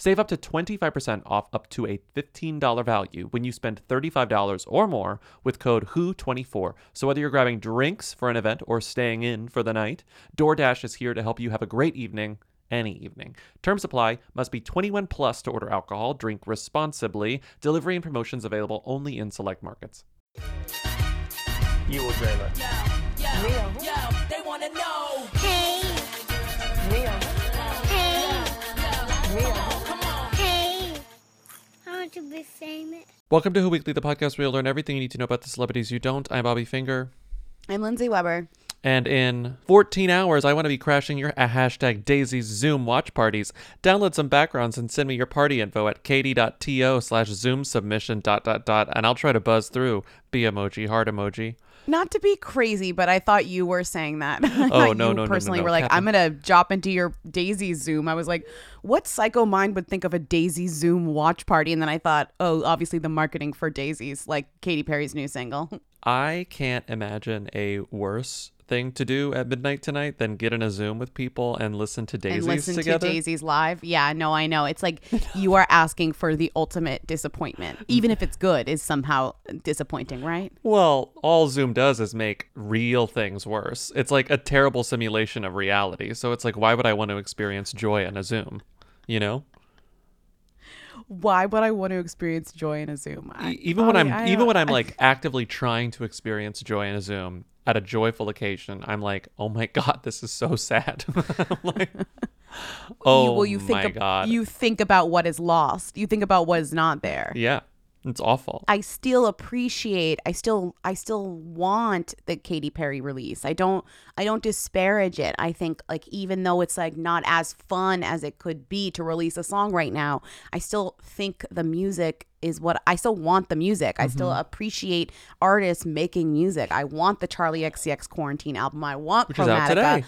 save up to 25% off up to a $15 value when you spend $35 or more with code WHO24. So whether you're grabbing drinks for an event or staying in for the night, DoorDash is here to help you have a great evening any evening. Terms apply. Must be 21 plus to order alcohol. Drink responsibly. Delivery and promotions available only in select markets. You will dream it. Hey, hey, want to be famous. Welcome to Who Weekly, the podcast where you'll learn everything you need to know about the celebrities you don't. I'm Bobby Finger. I'm Lindsay Weber. And in 14 hours, I want to be crashing your a hashtag Daisy Zoom watch parties. Download some backgrounds and send me your party info at katie.to slash Zoom submission dot dot dot, and I'll try to buzz through. Be emoji, heart emoji. Not to be crazy, but I thought you were saying that. Oh, no, you no, no, no, personally no. were like, Captain- I'm gonna drop into your Daisy Zoom. I was like, what psycho mind would think of a Daisy Zoom watch party? And then I thought, oh, obviously the marketing for Daisies, like Katy Perry's new single. I can't imagine a worse thing to do at midnight tonight than get in a Zoom with people and listen to daisies and listen together. to Daisies live. Yeah, no, I know. It's like you are asking for the ultimate disappointment, even if it's good, is somehow disappointing, right? Well, all Zoom does is make real things worse. It's like a terrible simulation of reality. So it's like, why would I want to experience joy in a Zoom? You know, Why would I want to experience joy in a Zoom? I- even when I'm I even don't- when I'm like actively trying to experience joy in a Zoom at a joyful occasion, I'm like, oh my god, this is so sad. Like, oh you, well, you oh think my ab- god, you think about what is lost. You think about what is not there. yeah, it's awful. I still appreciate I still I still want the Katy Perry release. I don't I don't disparage it. I think like even though it's like not as fun as it could be to release a song right now, I still think the music is what I still want the music. I still Mm-hmm. appreciate artists making music. I want the Charli XCX quarantine album. I want Which is out today.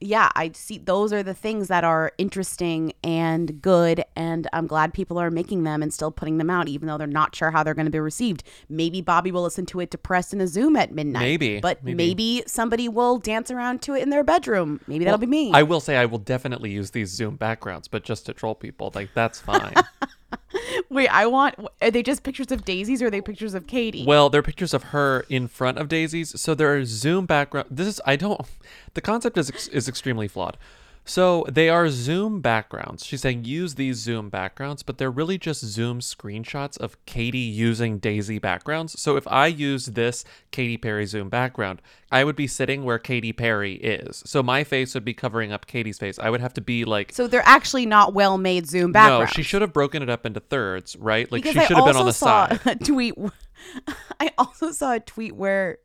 Yeah, I see those are the things that are interesting and good, and I'm glad people are making them and still putting them out, even though they're not sure how they're going to be received. Maybe Bobby will listen to it depressed in a Zoom at midnight. Maybe, but maybe. maybe, somebody will dance around to it in their bedroom. Maybe that'll be me. I will say I will definitely use these Zoom backgrounds, but just to troll people. Like that's fine. Wait, I want. Are they just pictures of daisies or are they pictures of Katy? Well, they're pictures of her in front of daisies. So there are Zoom background. This is I don't. The concept is is extremely flawed. So they are Zoom backgrounds. She's saying use these Zoom backgrounds, but they're really just Zoom screenshots of Katy using Daisy backgrounds. So if I use this Katy Perry Zoom background, I would be sitting where Katy Perry is. So my face would be covering up Katy's face. I would have to be like. so they're actually not well made Zoom backgrounds. no, she should have broken it up into thirds, right? Like because she I should have been on the saw side. a tweet. I also saw a tweet where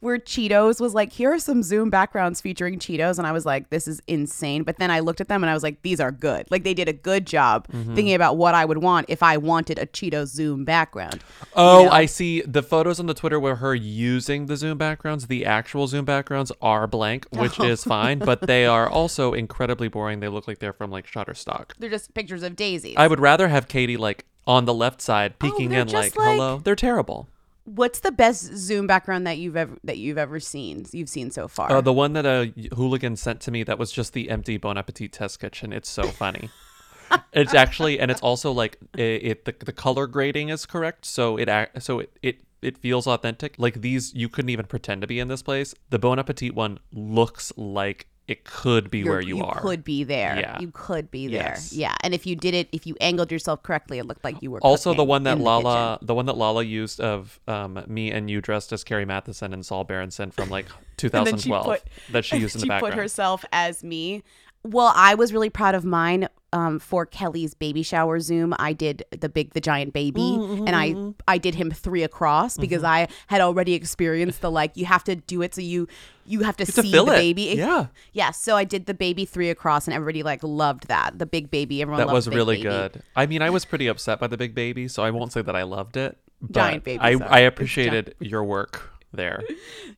where Cheetos was like, "Here are some Zoom backgrounds featuring Cheetos," and I was like, "This is insane." But then I looked at them and I was like, "These are good. Like they did a good job Mm-hmm. thinking about what I would want if I wanted a Cheetos Zoom background." Oh, know? I see the photos on the Twitter were her using the Zoom backgrounds. The actual Zoom backgrounds are blank, which is fine, but they are also incredibly boring. They look like they're from like Shutterstock. They're just pictures of daisies. I would rather have Katy like on the left side peeking Oh, in like, like- hello. They're terrible. What's the best Zoom background that you've ever that you've ever seen? You've seen so far? Uh, the one that a hooligan sent to me that was just the empty Bon Appetit test kitchen. It's so funny. it's actually, and it's also like it, it the, the color grading is correct, so it so it, it it feels authentic. Like these, you couldn't even pretend to be in this place. The Bon Appetit one looks like it could be you're- where you, are. You could be there. Yeah. You could be there. Yes. Yeah. And if you did it, if you angled yourself correctly, it looked like you were also the one that in the Lala, the, one that Lala used of um, me and you dressed as Carrie Mathison and Saul Berenson from like 2012 that she used in the she background. put herself as me. Well, I was really proud of mine. Um, for Kelly's baby shower Zoom, I did the big, the giant baby, Mm-hmm, and I I did him three across because I had already experienced the like you have to do it so you you have to to see fill the it. baby. Yeah. yeah. So I did the baby three across, and everybody like loved that the big baby. Everyone that was really baby. good. I mean, I was pretty upset by the big baby, so I won't say that I loved it. But Giant baby, I, sorry. I appreciated your work there.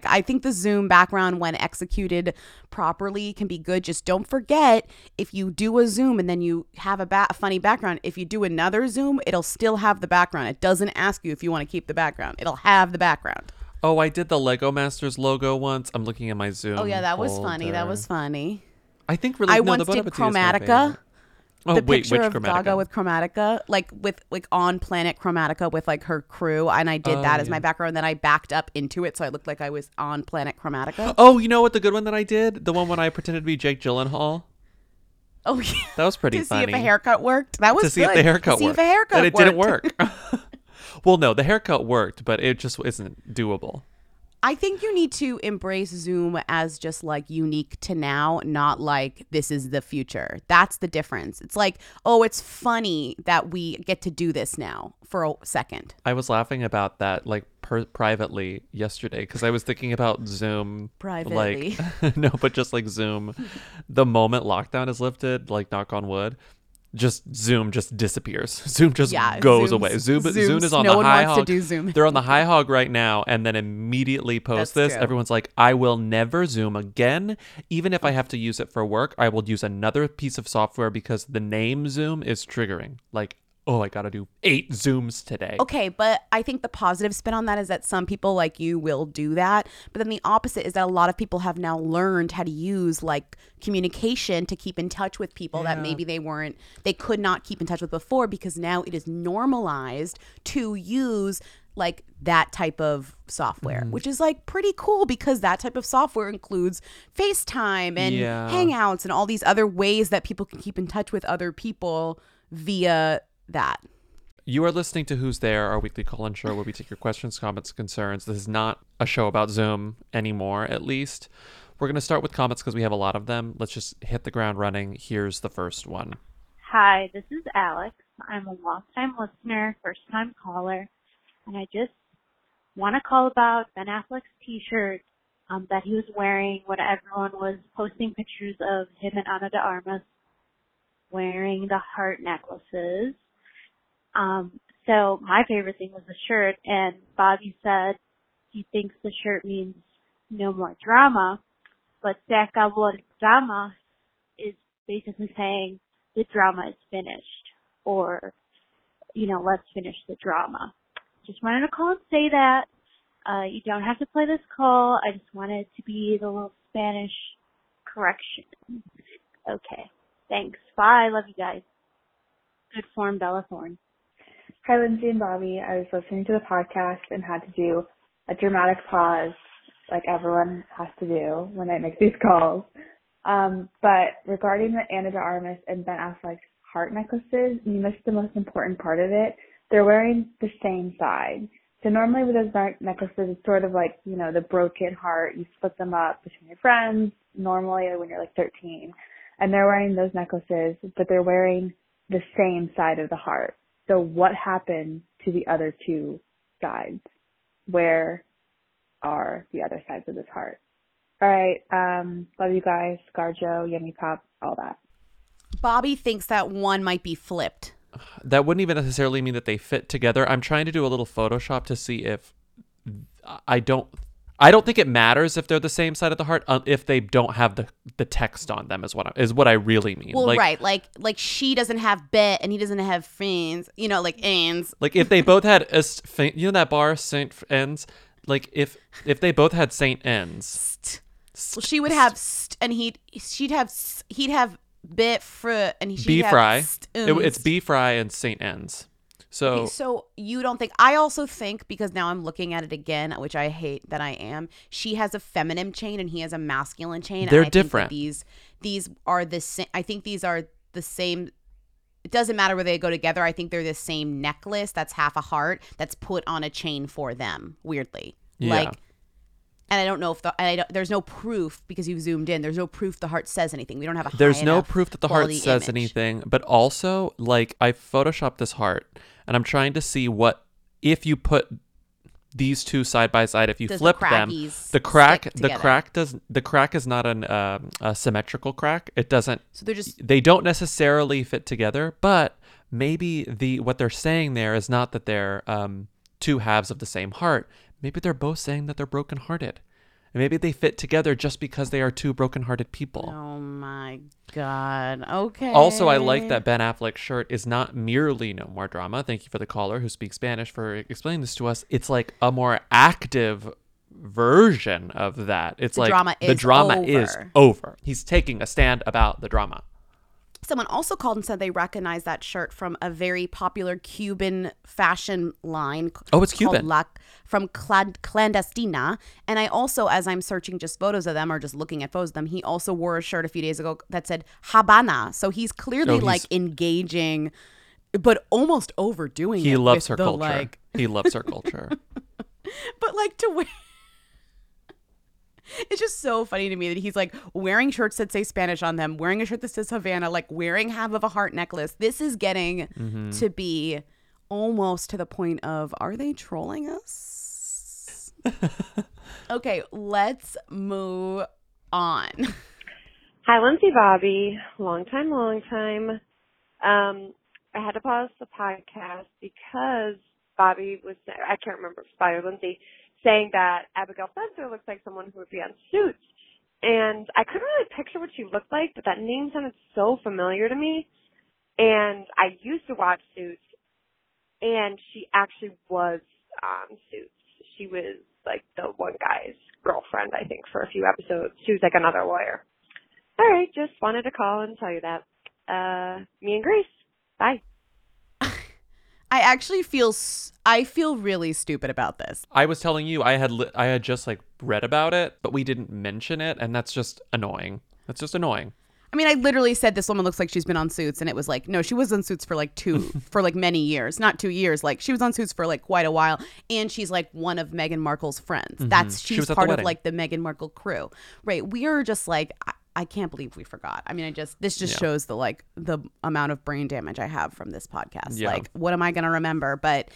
I think the zoom background, when executed properly, can be good. Just don't forget if you do a zoom and then you have a, ba- a funny background, if you do another zoom, it'll still have the background. It doesn't ask you if you want to keep the background, it'll have the background. Oh, I did the Lego Masters logo once. I'm looking at my Zoom. Oh, yeah, that was funny. That was funny. I think really. I no, once did Appetit is my Chromatica. Oh the wait, picture which of Chromatica? Gaga with Chromatica, like with like on planet Chromatica with like her crew, and I did Oh, that as yeah. my background. Then I backed up into it, so I looked like I was on planet Chromatica. Oh, you know what? The good one that I did, the one when I pretended to be Jake Gyllenhaal. Oh yeah, That was pretty to see if a haircut worked. That was to see good. if the haircut to see worked. if a haircut and it worked. didn't work. well, no, the haircut worked, but it just isn't doable. I think you need to embrace Zoom as just like unique to now, not like this is the future. That's the difference. It's like, oh, it's funny that we get to do this now for a second. I was laughing about that like per- privately yesterday because I was thinking about Zoom Privately. Like no, but just like Zoom, the moment lockdown is lifted, like knock on wood, just Zoom just disappears. Zoom just Yeah, goes Zoom's- away. Zoom Zoom is on no the high hog. They're on the high hog right now, and then immediately post That's this. true. Everyone's like, "I will never Zoom again, even if I have to use it for work. I will use another piece of software because the name Zoom is triggering. Like, oh, I got to do eight Zooms today. Okay, but I think the positive spin on that is that some people like you will do that. But then the opposite is that a lot of people have now learned how to use like communication to keep in touch with people that maybe they weren't, they could not keep in touch with before because now it is normalized to use like that type of software, mm-hmm. which is like pretty cool because that type of software includes FaceTime and Yeah. Hangouts and all these other ways that people can keep in touch with other people via that. You are listening to Who's There, our weekly call-in show where we take your questions, comments, concerns. This is not a show about Zoom anymore, at least. We're going to start with comments because we have a lot of them. Let's just hit the ground running. Here's the first one. Hi, this is Alex. I'm a long-time listener, first-time caller, and I just want to call about Ben Affleck's T-shirt um, that he was wearing when everyone was posting pictures of him and Ana de Armas wearing the heart necklaces. Um, so my favorite thing was the shirt, and Bobby said he thinks the shirt means no more drama, but se acabó drama is basically saying the drama is finished or you know let's finish the drama. Just wanted to call and say that. Uh you don't have to play this call. I just wanted to be the little spanish correction. Okay. Thanks. Bye. Love you guys. Good form bella thorne Hi, Lindsay and Bobby. I was listening to the podcast and had to do a dramatic pause, like everyone has to do when they make these calls. Um, but regarding the Ana de Armas and Ben Affleck's heart necklaces, you missed the most important part of it. They're wearing the same side. So normally with those necklaces, it's sort of like, you know, the broken heart. You split them up between your friends, normally when you're like 13. And they're wearing those necklaces, but they're wearing the same side of the heart. So what happened to the other two sides? Where are the other sides of this heart? All right. Um, love you guys. Scarjo, Yummy Pop, all that. Bobby thinks that one might be flipped. That wouldn't even necessarily mean that they fit together. I'm trying to do a little Photoshop to see if I don't. I don't think it matters if they're the same side of the heart uh, if they don't have the, the text on them is what I, is what I really mean. Well, like, right, like like she doesn't have bet and he doesn't have friends. You know, like ends. Like if they both had a st- you know that bar Saint Ends. Like if if they both had Saint Ends. St. Well, she would have st, and he'd she'd have he'd have bit fr and he B fry. St- It- it's B fry and Saint Ends. So, Okay, so you don't think I also think because now I'm looking at it again, which I hate that I am. She has a feminine chain and he has a masculine chain. They're different. these these are the same. I think these are the same. It doesn't matter where they go together. I think they're the same necklace. That's half a heart. That's put on a chain for them. Weirdly, Yeah. like. And I don't know if the and I don't, there's no proof because you've zoomed in. There's no proof the heart says anything. We don't have a. there's no proof that the heart says image. anything, but also like I photoshopped this heart and I'm trying to see what if you put these two side by side if you Does the flip them the crack the crack does the crack is not an um a symmetrical crack it doesn't So they're just they don't necessarily fit together but maybe the what they're saying there is not that they're um two halves of the same heart maybe they're both saying that they're brokenhearted and maybe they fit together just because they are two brokenhearted people Oh my god. Okay. also, I like that Ben Affleck's shirt is not merely no more drama. Thank you for the caller who speaks Spanish for explaining this to us. It's like a more active version of that. It's The like drama the is drama is over. over. He's taking a stand about the drama. Someone also called and said they recognize that shirt from a very popular Cuban fashion line. Oh, it's Cuban. La, from Clad, Clandestina. And I also, as I'm searching just photos of them or just looking at photos of them, he also wore a shirt a few days ago that said Habana. So he's clearly Oh, he's- like engaging, but almost overdoing He it. loves her with the, culture. Like, he loves her culture. but like to wear. It's just so funny to me that he's like wearing shirts that say Spanish on them, wearing a shirt that says Havana, like wearing half of a heart necklace. This is getting Mm-hmm. to be almost to the point of are they trolling us? okay, let's move on. Hi, Lindsay Bobby. Long time, long time. Um, I had to pause the podcast because Bobby was, I can't remember if it was Bobby or Lindsay, saying that Abigail Spencer looks like someone who would be on Suits. And I couldn't really picture what she looked like, but that name sounded so familiar to me. And I used to watch Suits, and she actually was on Suits. She was like the one guy's girlfriend, I think, for a few episodes. She was like another lawyer. All right, just wanted to call and tell you that. Uh, me and Grace. Bye. I actually feel I feel really stupid about this. I was telling you I had li- I had just like read about it, but we didn't mention it, and that's just annoying. That's just annoying. I mean, I literally said this woman looks like she's been on Suits, and it was like, no, she was on Suits for like two, for like many years, not two years. Like she was on Suits for like quite a while, and she's like one of Meghan Markle's friends. That's Mm-hmm. She she's was part of like the Meghan Markle crew, right? We are just like, I, I can't believe we forgot. I mean, I just this just Yeah. shows the like the amount of brain damage I have from this podcast. Yeah. Like, what am I gonna remember? But.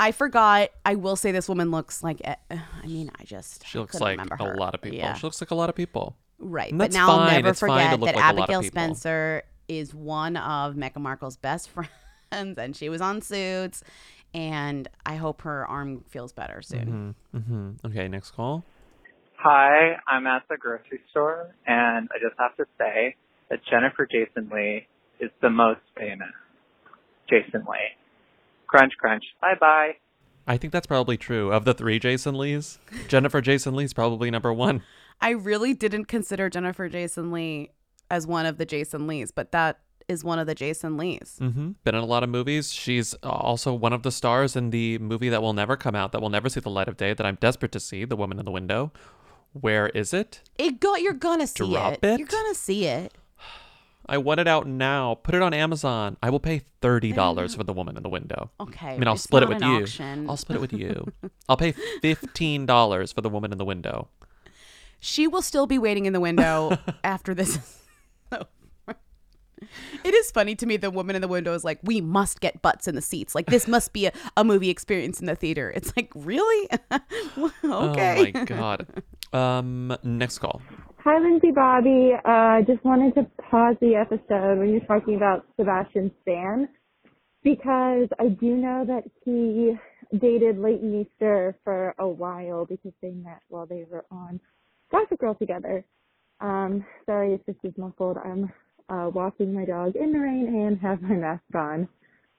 I forgot. I will say this woman looks like. eh, I mean, I just She looks like a her. lot of people. Yeah. She looks like a lot of people. Right. And But now I'll never It's forget that like a lot of Abigail. Spencer is one of Meghan Markle's best friends and she was on Suits. And I hope her arm feels better soon. mm-hmm Okay, next call. Hi, I'm at the grocery store, and I just have to say that Jennifer Jason Lee is the most famous Jason Lee. Crunch, crunch. Bye bye. I think that's probably true. Of the three Jason Lees, Jennifer Jason Lee's probably number one. I really didn't consider Jennifer Jason Lee as one of the Jason Lees, but that is one of the Jason Lees. Mm-hmm. Been in a lot of movies. She's also one of the stars in the movie that will never come out, that will never see the light of day, that I'm desperate to see, The Woman in the Window. Where is it? It got you're gonna see Drop it. it? You're gonna see it. I want it out now. Put it on Amazon. I will pay thirty dollars for The Woman in the Window. Okay. I mean, I'll it's split it not with an you. auction. I'll split it with you. I'll pay fifteen dollars for The Woman in the Window. She will still be waiting in the window after this. Is over. it is funny to me. The woman in the window is like, "We must get butts in the seats. Like this must be a, a movie experience in the theater." It's like, really? okay. Oh my god. Um, next call. Hi, Lindsay Bobby. Uh, just wanted to pause the episode when you're talking about Sebastian Stan because I do know that he dated Leighton Meester for a while because they met while they were on Gossip Girl together. Um, sorry if this is muffled. I'm uh, walking my dog in the rain and have my mask on.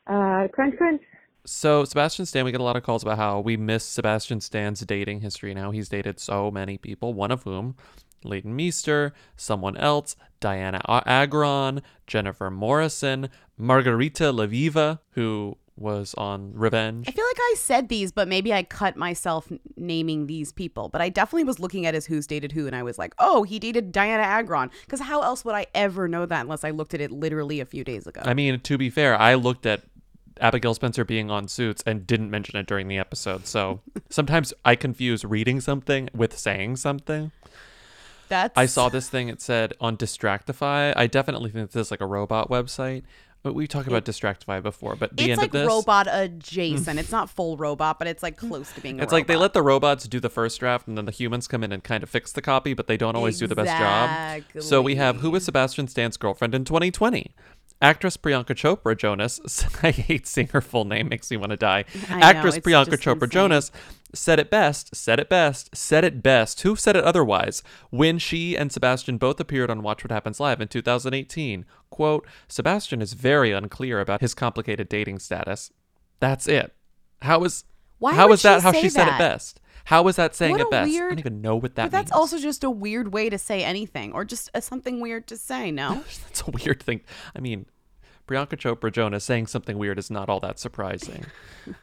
Uh, crunch, crunch. So Sebastian Stan, we get a lot of calls about how we miss Sebastian Stan's dating history now. He's dated so many people, one of whom, Leighton Meester, someone else, Dianna Agron, Jennifer Morrison, Margarita Levieva, who was on Revenge. I feel like I said these, but maybe I cut myself naming these people. But I definitely was looking at his Who's Dated Who, and I was like, oh, he dated Dianna Agron. Because how else would I ever know that unless I looked at it literally a few days ago? I mean, to be fair, I looked at Abigail Spencer being on Suits and didn't mention it during the episode. So sometimes I confuse reading something with saying something. That's I saw this thing. It said on Distractify. I definitely think this is like a robot website. But we talked about Distractify before. But the It's end like of this, robot adjacent. it's not full robot, but it's like close to being. A it's like they robot. let the robots do the first draft, and then the humans come in and kind of fix the copy, but they don't always do the best job. So we have who was Sebastian Stan's girlfriend in 2020. Actress Priyanka Chopra Jonas, I hate seeing her full name, makes me want to die. I Actress it's Priyanka Chopra insane. Jonas said it best, said it best, said it best. Who said it otherwise? When she and Sebastian both appeared on Watch What Happens Live in 2018. Quote, Sebastian is very unclear about his complicated dating status. That's it. How is Why how is that how she said it that? best? How is that saying What it a best? I don't even know what that But that's means. also just a weird way to say anything, or just uh, something weird to say. No, That's a weird thing. I mean, Priyanka Chopra Jonas saying something weird is not all that surprising.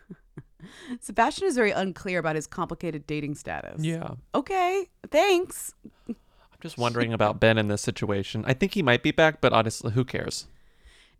Sebastian is very unclear about his complicated dating status. yeah. Okay. Thanks. I'm just wondering about Ben in this situation. I think he might be back, but honestly, who cares?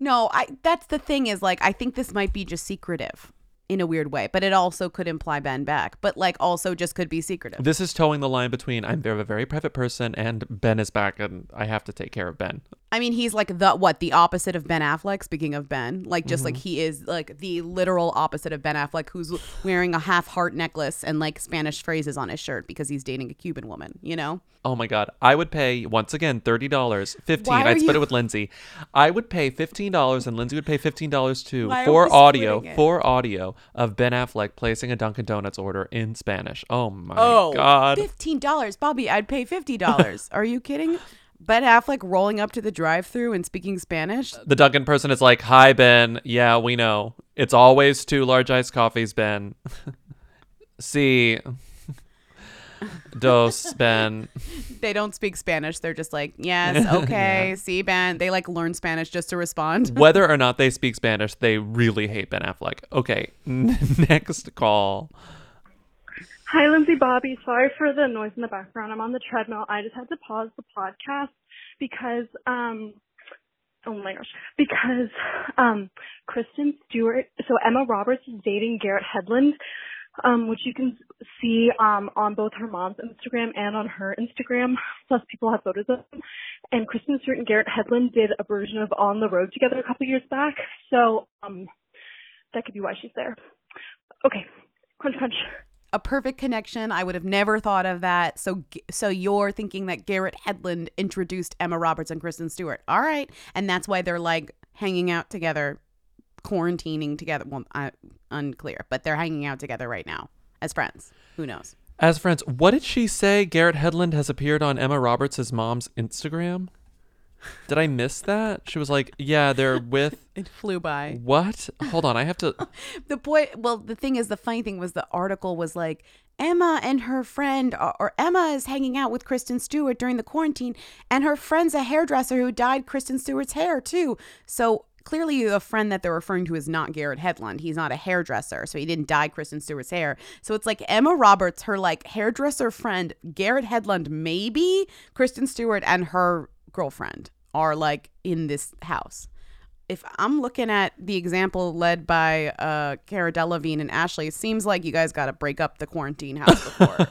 No, I. That's the thing is like I think this might be just secretive in a weird way, but it also could imply Ben back, but like also just could be secretive. This is towing the line between I'm there a very private person and Ben is back and I have to take care of Ben. I mean, he's like the what the opposite of Ben Affleck. Speaking of Ben, like just Mm-hmm. like he is like the literal opposite of Ben Affleck, who's wearing a half heart necklace and like Spanish phrases on his shirt because he's dating a Cuban woman. You know, Oh my god. I would pay once again $30, 15. I'd split you- it with Lindsay. I would pay $15 and Lindsay would pay $15 too Why for audio, for audio of Ben Affleck placing a Dunkin Donuts order in Spanish. Oh my oh, god. fifteen dollars, Bobby. I'd pay fifty dollars. Are you kidding? Ben Affleck rolling up to the drive-through and speaking Spanish. the Dunkin' person is like, "Hi Ben, yeah, we know. It's always two large iced coffees, Ben. See, dos, Ben. They don't speak Spanish. They're just like, yes, okay, see, Ben. They like learn Spanish just to respond. Whether or not they speak Spanish, they really hate Ben Affleck. Okay, next call. Hi, Lindsay Bobby. Sorry for the noise in the background. I'm on the treadmill. I just had to pause the podcast because, um, oh my gosh, because, um, Kristen Stewart, so Emma Roberts is dating Garrett Hedlund, um, which you can see, um, on both her mom's Instagram and on her Instagram. Plus people have photos of them. And Kristen Stewart and Garrett Hedlund did a version of On the Road together a couple years back. So, um, that could be why she's there. Okay. Crunch, crunch. a perfect connection. I would have never thought of that. So, so you're thinking that Garrett Hedlund introduced Emma Roberts and Kristen Stewart. All right, and that's why they're like hanging out together, quarantining together. Well, I, unclear, but they're hanging out together right now as friends. Who knows? As friends, what did she say? Garrett Hedlund has appeared on Emma Roberts' mom's Instagram. Did I miss that? She was like, "Yeah, they're with." It flew by. What? Hold on, I have to. The boy. Well, the thing is, the funny thing was the article was like Emma and her friend, or, or Emma is hanging out with Kristen Stewart during the quarantine, and her friend's a hairdresser who dyed Kristen Stewart's hair too. So clearly, the friend that they're referring to is not Garrett Hedlund. He's not a hairdresser, so he didn't dye Kristen Stewart's hair. So it's like Emma Roberts, her like hairdresser friend, Garrett Hedlund, maybe Kristen Stewart and her girlfriend are like in this house if I'm looking at the example led by uh, Cara Delevingne and Ashley, it seems like you guys got to break up the quarantine house before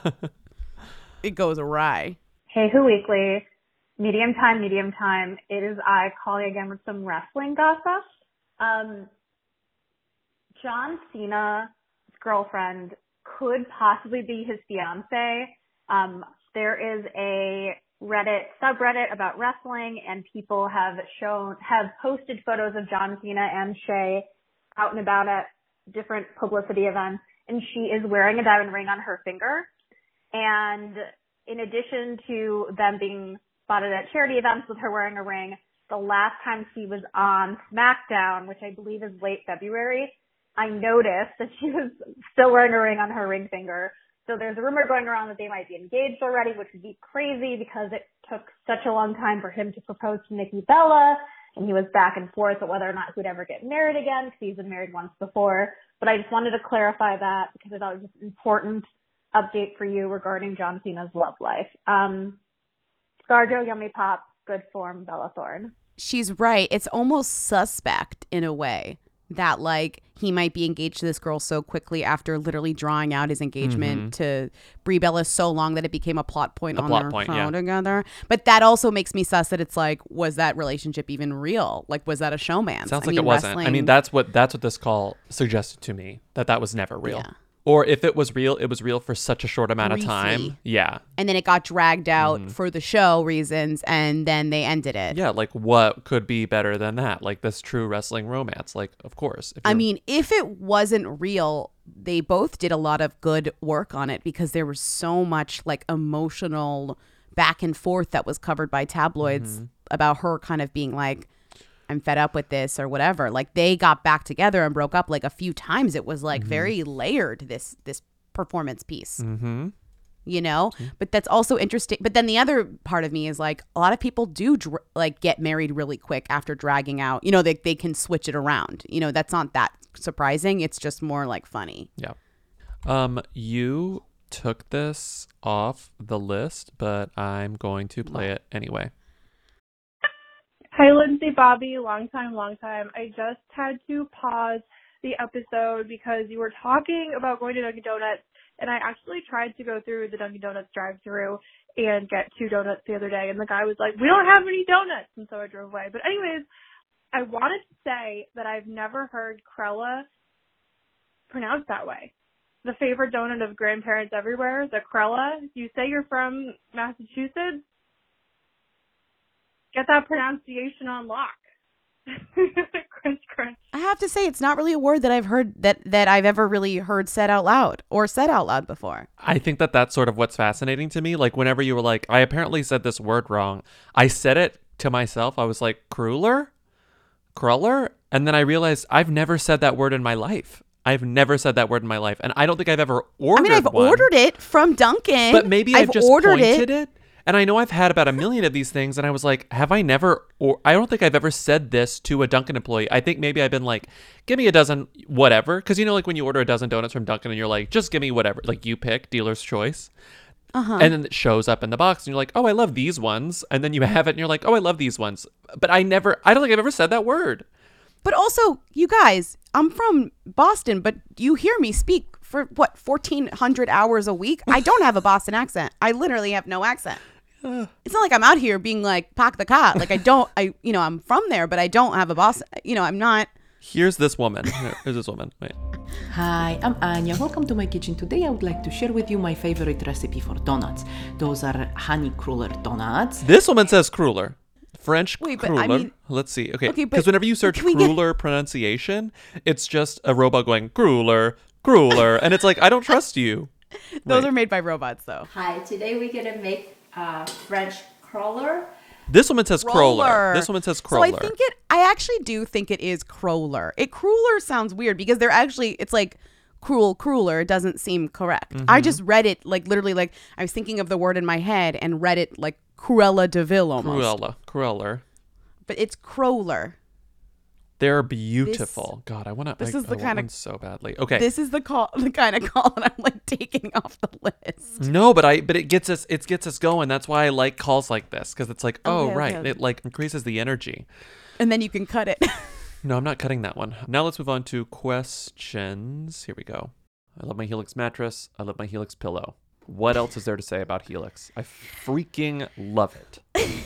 it goes awry. Hey, Who Weekly, medium time, medium time. It is I calling again with some wrestling gossip. Um, John Cena's girlfriend could possibly be his fiance. Um, there is a Reddit subreddit about wrestling and people have shown, have posted photos of John Cena and Shay out and about at different publicity events and she is wearing a diamond ring on her finger. And in addition to them being spotted at charity events with her wearing a ring, the last time she was on SmackDown, which I believe is late February, I noticed that she was still wearing a ring on her ring finger. So there's a rumor going around that they might be engaged already, which would be crazy because it took such a long time for him to propose to Nikki Bella. and he was back and forth at whether or not he would ever get married again because he's been married once before. But I just wanted to clarify that because I thought it was an important update for you regarding John Cena's love life. Um, Scarjo, Yummy Pop, good form, Bella Thorne. She's right. It's almost suspect in a way that like he might be engaged to this girl so quickly after literally drawing out his engagement mm-hmm. to Brie Bella so long that it became a plot point A on plot their point, phone yeah. together. But that also makes me sus that it's like, was that relationship even real? Like, was that a showman? Sounds I like mean, it wasn't. I mean, that's what that's what this call suggested to me that that was never real. Yeah. Or if it was real, it was real for such a short amount of time. Yeah. and then it got dragged out Mm-hmm. for the show reasons, and then they ended it. Yeah, like what could be better than that? Like this true wrestling romance. Like, of course. I mean, if it wasn't real, they both did a lot of good work on it because there was so much like emotional back and forth that was covered by tabloids Mm-hmm. about her kind of being like, I'm fed up with this or whatever. Like they got back together and broke up like a few times. It was like very layered this this performance piece. Mm-hmm. You know, but that's also interesting. But then the other part of me is like a lot of people do dr- like get married really quick after dragging out. You know, they they can switch it around. You know, that's not that surprising. It's just more like funny. Yeah. Um, you took this off the list, but I'm going to play it anyway. Hi, Lindsay, Bobby. Long time, long time. I just had to pause the episode because you were talking about going to Dunkin' Donuts, and I actually tried to go through the Dunkin' Donuts drive-through and get two donuts the other day, and the guy was like, "We don't have any donuts," and so I drove away. But anyways, I wanted to say that I've never heard Krella pronounced that way. The favorite donut of grandparents everywhere, the Krella. You say you're from Massachusetts, get that pronunciation on lock. crunch, crunch. I have to say, it's not really a word that I've heard that that I've ever really heard said out loud or said out loud before. I think that that's sort of what's fascinating to me. Like, whenever you were like, I apparently said this word wrong, I said it to myself. I was like, Kruller? cruller, And then I realized I've never said that word in my life. I've never said that word in my life. And I don't think I've ever ordered I mean, I've one. ordered it from Dunkin', But maybe I've, just ordered pointed it. And I know I've had about a million of these things, and I was like, have I never, or I don't think I've ever said this to a Dunkin' employee. I think maybe I've been like, give me a dozen, whatever. Because you know, like when you order a dozen donuts from Dunkin' and you're like, just give me whatever. Like you pick, dealer's choice. Uh-huh. And then it shows up in the box, and you're like, oh, I love these ones. And then you have it, and you're like, oh, I love these ones. But I never, I don't think I've ever said that word. But also, you guys, I'm from Boston, but you hear me speak for what 1400 hours a week. I don't have a Boston accent. I literally have no accent. It's not like I'm out here being like pack the cat. Like I don't I you know, I'm from there, but I don't have a boss. you know, I'm not Here's this woman. Here's this woman. Wait. Hi, I'm Anya. Welcome to my kitchen. Today I would like to share with you my favorite recipe for donuts. Those are honey cruller donuts. This woman says cruller. French Wait, but I cruller. mean- Let's see. Okay, Okay, because whenever you search can we get- cruller pronunciation, it's just a robot going cruller, cruller, and it's like I don't trust you. Those Wait. are made by robots though. Hi, today we're gonna make uh, French crawler. This woman says cruller. This woman says crawler. So. I think it I actually do think it is crawler. It cruller sounds weird because they're actually it's like cruel crueler It doesn't seem correct. I Mhm. just read it like literally like I was thinking of the word in my head and read it like Cruella de Vil almost. Cruella, cruller. But it's cruller. They're beautiful. God, I want to. this I, is the I kind of- so badly. Okay. This is the call the kind of call that I'm like taking off the list. no, but I but it gets us it gets us going. That's why I like calls like this because it's like oh, oh Okay, okay, right, okay. it like increases the energy. And then you can cut it. No, I'm not cutting that one. Now let's move on to questions. Here we go. I love my Helix mattress. I love my Helix pillow. What else is there to say about Helix? I freaking love it.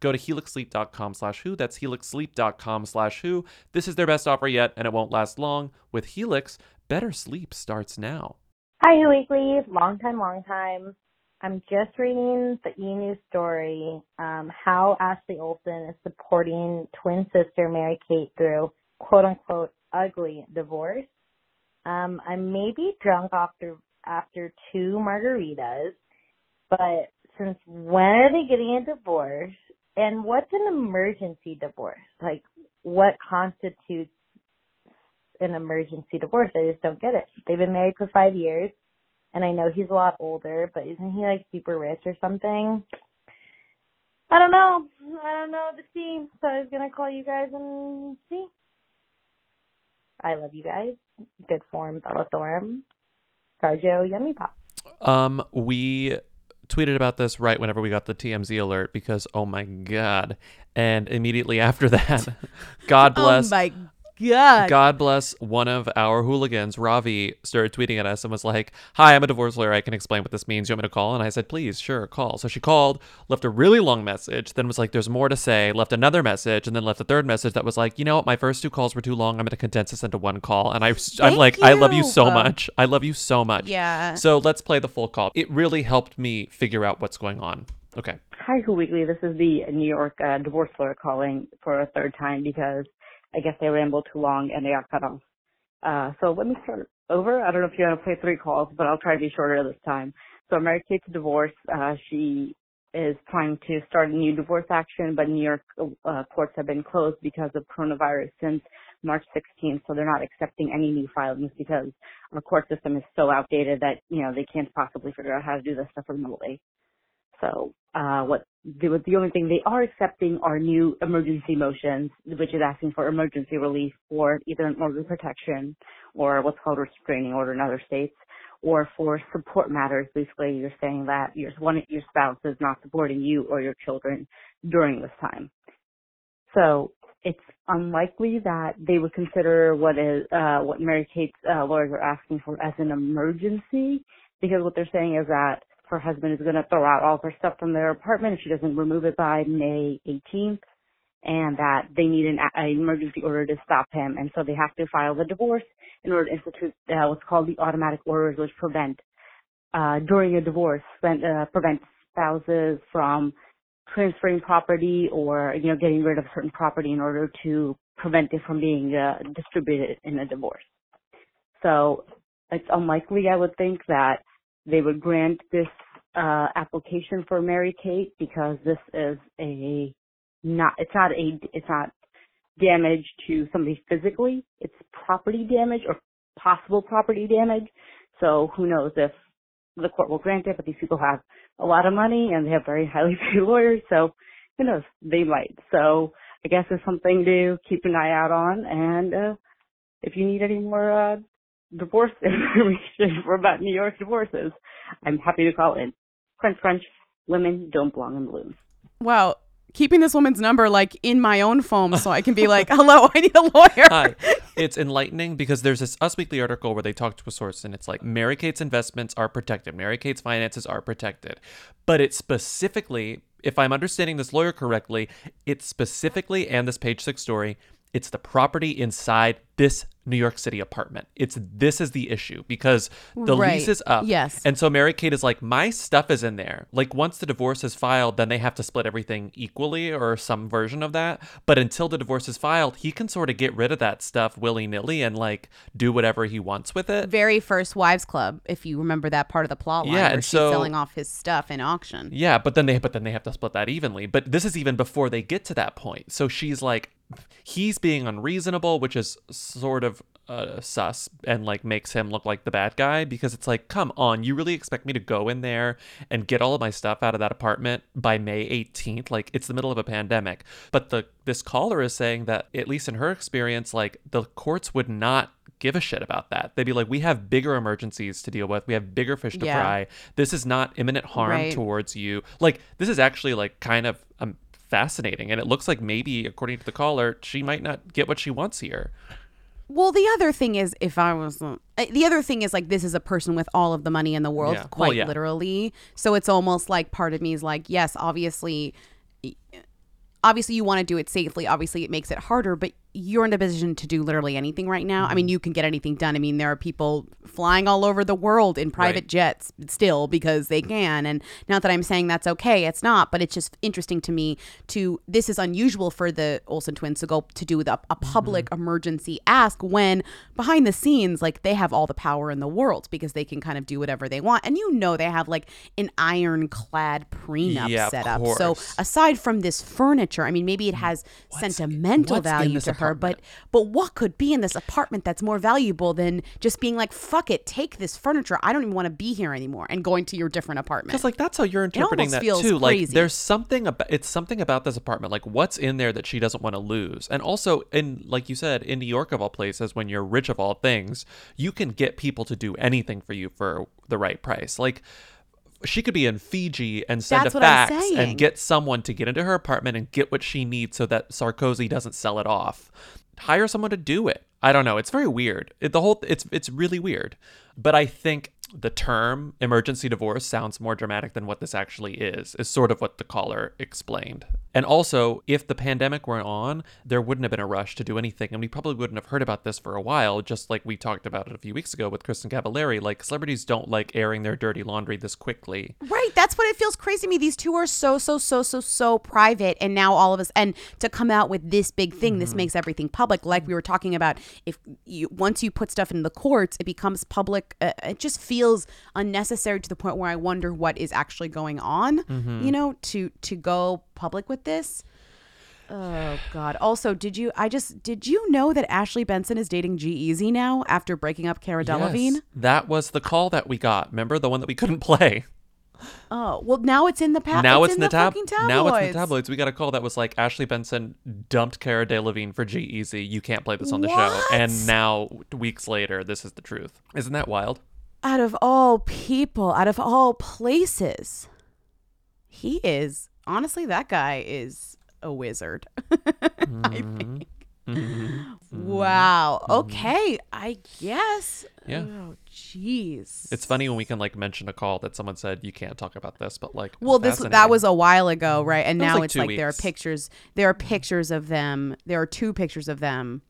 Go to helixsleep.com slash who. That's helixsleep.com slash who. This is their best offer yet, and it won't last long. With Helix, better sleep starts now. Hi, Who Weekly. Long time, long time. I'm just reading the E News story um, how Ashley Olsen is supporting twin sister Mary Kate through quote unquote ugly divorce. Um, I may be drunk after after two margaritas, but since when are they getting a divorce? And what's an emergency divorce? Like, what constitutes an emergency divorce? I just don't get it. They've been married for five years, and I know he's a lot older, but isn't he like super rich or something? I don't know. I don't know the team, so I was gonna call you guys and see. I love you guys. Good form, Bella Thorne. Carjo, Yummy Pop. Um, we tweeted about this right whenever we got the TMZ alert because oh my god. And immediately after that, God oh bless Oh my god. God bless one of our hooligans, Ravi, started tweeting at us and was like, Hi, I'm a divorce lawyer. I can explain what this means. You want me to call? And I said, Please, sure, call. So she called, left a really long message, then was like, There's more to say, left another message, and then left a third message that was like, You know what? My first two calls were too long. I'm going to condense this into one call. And I, I'm Thank like, I love you you. so much. I love you so much. Yeah. So let's play the full call. It really helped me figure out what's going on. Okay. Hi, Who Weekly. This is the New York uh, divorce lawyer calling for a third time because I guess they rambled too long and they got cut off. Uh, so let me start over. I don't know if you want to play three calls, but I'll try to be shorter this time. So Mary Kate's divorce. Uh, she is trying to start a new divorce action, but New York uh, courts have been closed because of coronavirus since March 16th, so they're not accepting any new filings because our court system is so outdated that you know they can't possibly figure out how to do this stuff remotely. So uh, what the, the only thing they are accepting are new emergency motions, which is asking for emergency relief for either an order of protection or what's called restraining order in other states, or for support matters. Basically, you're saying that your one your spouse is not supporting you or your children during this time. So it's unlikely that they would consider what is uh, what Mary Kate's uh, lawyers are asking for as an emergency, because what they're saying is that her husband is going to throw out all of her stuff from their apartment if she doesn't remove it by May 18th, and that they need an, an emergency order to stop him, and so they have to file the divorce in order to institute uh, what's called the automatic orders, which prevent uh, during a divorce prevent, uh, prevent spouses from transferring property or you know getting rid of certain property in order to prevent it from being uh, distributed in a divorce. So it's unlikely, I would think, that they would grant this uh, application for Mary Kate because this is a not it's not a it's not damage to somebody physically. It's property damage or possible property damage. So who knows if the court will grant it, but these people have a lot of money and they have very highly paid lawyers, so who knows, they might. So I guess it's something to keep an eye out on and uh if you need any more uh divorce information for about New York divorces, I'm happy to call in. Crunch crunch, women don't belong in balloons. Wow. Keeping this woman's number like in my own phone so I can be like, hello, I need a lawyer. Hi. It's enlightening because there's this Us Weekly article where they talk to a source and it's like Mary Kate's investments are protected, Mary Kate's finances are protected. But it specifically, if I'm understanding this lawyer correctly, it specifically and this page six story It's the property inside this New York City apartment. It's this is the issue because the Right. lease is up. Yes. And so Mary Kate is like, my stuff is in there. Like once the divorce is filed, then they have to split everything equally or some version of that. But until the divorce is filed, he can sort of get rid of that stuff willy nilly and like do whatever he wants with it. Very first wives club, if you remember that part of the plot line Yeah, where and she's so- selling off his stuff in auction. Yeah, but then they but then they have to split that evenly. But this is even before they get to that point. So she's like he's being unreasonable, which is sort of uh, sus and like makes him look like the bad guy because it's like, come on, you really expect me to go in there and get all of my stuff out of that apartment by May 18th? Like it's the middle of a pandemic. But the this caller is saying that at least in her experience, like the courts would not give a shit about that. They'd be like, we have bigger emergencies to deal with. We have bigger fish to Yeah. fry. This is not imminent harm Right. towards you. Like this is actually like kind of um, fascinating, and it looks like maybe, according to the caller, she might not get what she wants here. Well, the other thing is, if I was uh, the other thing is like this is a person with all of the money in the world, Yeah. Well, quite yeah. literally. So it's almost like part of me is like, yes, obviously, obviously you want to do it safely. Obviously, it makes it harder, but you're in a position to do literally anything right now. Mm-hmm. I mean, you can get anything done. I mean, there are people flying all over the world in private Right. jets still because they can. And not that I'm saying that's okay, it's not, but it's just interesting to me to this is unusual for the Olsen twins to go to do a, a public Mm-hmm. emergency ask when behind the scenes, like they have all the power in the world because they can kind of do whatever they want. And you know, they have like an ironclad prenup Yeah, set up. So aside from this furniture, I mean, maybe it has sentimental what's in value this to her, but but what could be in this apartment that's more valuable than just being like, fuck it, take this furniture. I don't even want to be here anymore and going to your different apartment. Because like that's how you're interpreting that too. Like there's something about it's something about this apartment. Like what's in there that she doesn't want to lose. And also in like you said, in New York of all places, when you're rich of all things, you can get people to do anything for you for the right price. Like she could be in Fiji and send That's a fax and get someone to get into her apartment and get what she needs so that Sarkozy doesn't sell it off. Hire someone to do it. I don't know. It's very weird. It, the whole it's it's really weird. But I think the term emergency divorce sounds more dramatic than what this actually is. Is sort of what the caller explained. And also, if the pandemic were on, there wouldn't have been a rush to do anything, and we probably wouldn't have heard about this for a while. Just like we talked about it a few weeks ago with Kristin Cavallari, like celebrities don't like airing their dirty laundry this quickly. Right. That's what it feels crazy to me. These two are so, so, so, so, so private. And now all of us, and to come out with this big thing, this makes everything public. Like we were talking about, if you, once you put stuff in the courts, it becomes public. Uh, it just feels unnecessary to the point where I wonder what is actually going on, Mhm. you know, to, to go public with this. Oh God! Also, did you? I just did you know that Ashley Benson is dating G-Eazy now after breaking up Cara Delevingne? Yes, that was the call that we got. Remember the one that we couldn't play? Oh well, now it's in the pa- now it's, it's, in in the, tab- tabloids. Now it's in the tabloids. We got a call that was like Ashley Benson dumped Cara Delevingne for G-Eazy. You can't play this on the show. And now weeks later, this is the truth. Isn't that wild? Out of all people, out of all places, he is honestly that guy is a wizard. I mm-hmm. think. Mm-hmm. Mm-hmm. Wow. Okay. I guess. Yeah. Oh, jeez. It's funny when we can like mention a call that someone said you can't talk about this, but like Well, this that was a while ago, right? And now like it's like there are pictures. There are pictures of them. There are two pictures of them.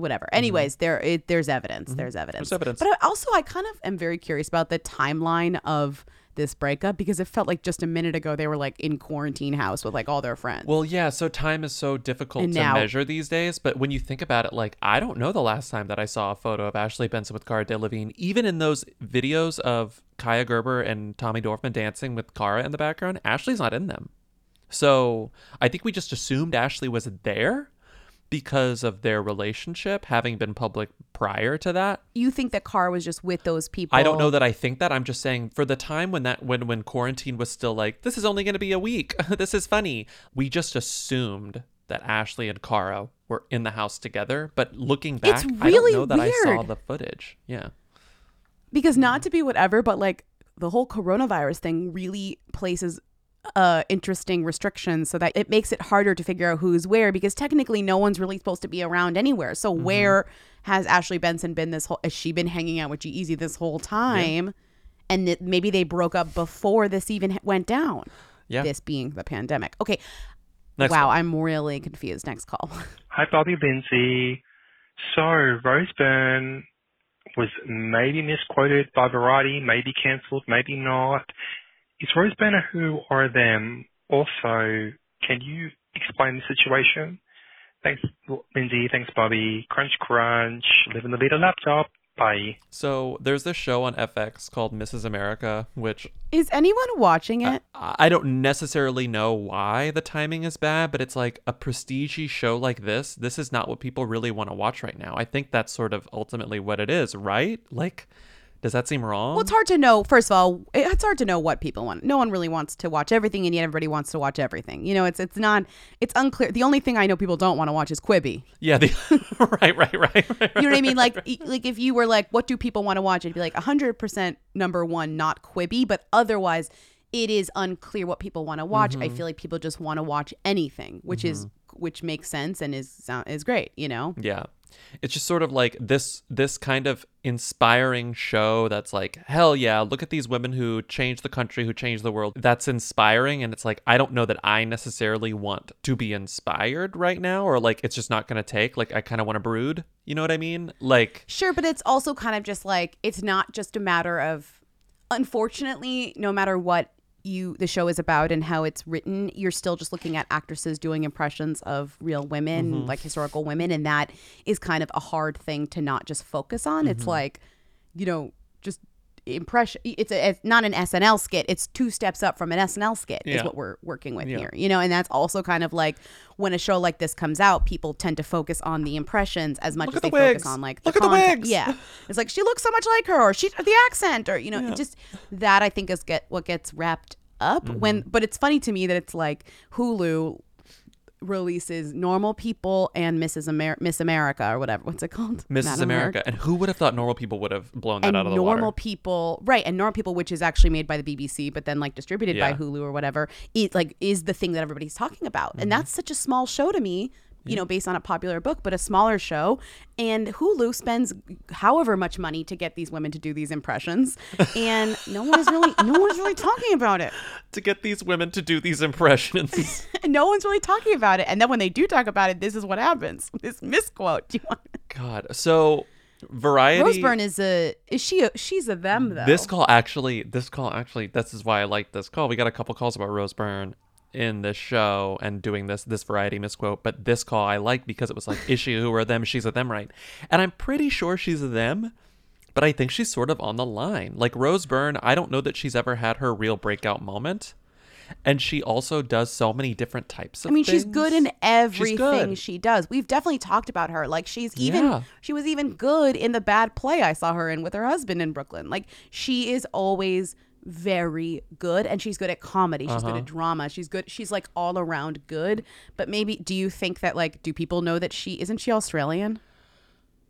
Whatever. Anyways, there it, there's evidence. There's evidence. Mm-hmm. There's evidence. But I, also, I kind of am very curious about the timeline of this breakup because it felt like just a minute ago they were like in quarantine house with like all their friends. Well, yeah, so time is so difficult And to now- measure these days. But when you think about it, like, I don't know the last time that I saw a photo of Ashley Benson with Cara Delevingne. Even in those videos of Kaia Gerber and Tommy Dorfman dancing with Cara in the background, Ashley's not in them. So I think we just assumed Ashley was there because of their relationship having been public prior to that. you think that Carr was just with those people? I don't know that I think that. I'm just saying for the time when that when when quarantine was still like this is only going to be a week. this is funny. We just assumed that Ashley and Cara were in the house together, but looking back, It's I really don't know that I saw the footage. Yeah. because not to be whatever, but like the whole coronavirus thing really places uh interesting restrictions so that it makes it harder to figure out who's where because technically no one's really supposed to be around anywhere. So Mm-hmm. where has Ashley Benson been this whole has she been hanging out with G-Eazy this whole time? And that maybe they broke up before this even went down. Yeah. This being the pandemic. Okay. Next wow, call. I'm really confused. Next call. Hi, Bobby Lindsay. So, Rose Byrne was maybe misquoted by Variety, maybe cancelled, maybe not. Is Rose Byrne who or them? Also, can you explain the situation? Thanks, Lindsay. Thanks, Bobby. Crunch, crunch. Live in the little laptop. Bye. So there's this show on FX called Mrs. America, which Is anyone watching it? I I don't necessarily know why the timing is bad, but it's like a prestige show like this. This is not what people really want to watch right now. I think that's sort of ultimately what it is, right? Like, does that seem wrong? Well, it's hard to know. First of all, it's hard to know what people want. No one really wants to watch everything, and yet everybody wants to watch everything. You know, it's it's not. It's unclear. The only thing I know people don't want to watch is Quibi. yeah, the, right, right, right, right. You know what I mean? Like, like if you were like, what do people want to watch? It'd be like hundred percent number one, not Quibi, but otherwise, it is unclear what people want to watch. I Mhm. feel like people just want to watch anything, which is which makes sense and is is great. You know. Yeah. It's just sort of like this this kind of inspiring show that's like, hell yeah, look at these women who changed the country, who changed the world. That's inspiring and it's like I don't know that I necessarily want to be inspired right now or like it's just not going to take. Like I kind of want to brood. You know what I mean? Like Sure, but it's also kind of just like it's not just a matter of unfortunately, no matter what you the show is about and how it's written, you're still just looking at actresses doing impressions of real women, Mhm. like historical women, and that is kind of a hard thing to not just focus on. It's Mhm. like, you know, impression it's a it's not an SNL skit. It's two steps up from an SNL skit is what we're working with Yeah. here. You know, and that's also kind of like when a show like this comes out, people tend to focus on the impressions as much Look as they the focus on like Look at the content. wigs. Yeah. It's like she looks so much like her or she the accent or you know, Yeah. just that I think is get what gets wrapped up when Mm-hmm. but it's funny to me that it's like Hulu releases normal people and Mrs. Amer- Miss America or whatever. What's it called? Mrs. Madam America. And who would have thought normal people would have blown that and out of the water? normal water? people right and normal people which is actually made by the bbc but then like distributed by hulu or whatever it like is the thing that everybody's talking about Mm-hmm. and that's such a small show to me you know based on a popular book but a smaller show. And hulu spends however much money to get these women to do these impressions. And no one is really no one's really talking about it. To get these women to do these impressions. no one's really talking about it. And then when they do talk about it this is what happens. This misquote. Do you want God. So variety Rose Byrne is a is she a, she's a them though. This call actually, this call actually, this is why I like this call. We got a couple calls about Rose Byrne in this show and doing this this variety misquote, but this call I like because it was like, is she who or them? She's a them, right? And I'm pretty sure she's a them, but I think she's sort of on the line. Like Rose Byrne, I don't know that she's ever had her real breakout moment. And she also does so many different types of I mean, she's good in everything good. she does. We've definitely talked about her. Like she's even Yeah. she was even good in the bad play I saw her in with her husband in Brooklyn. Like she is always very good and she's good at comedy. She's good Uh-huh. at drama. She's good she's like all around good. But maybe do you think that like do people know that she isn't she Australian?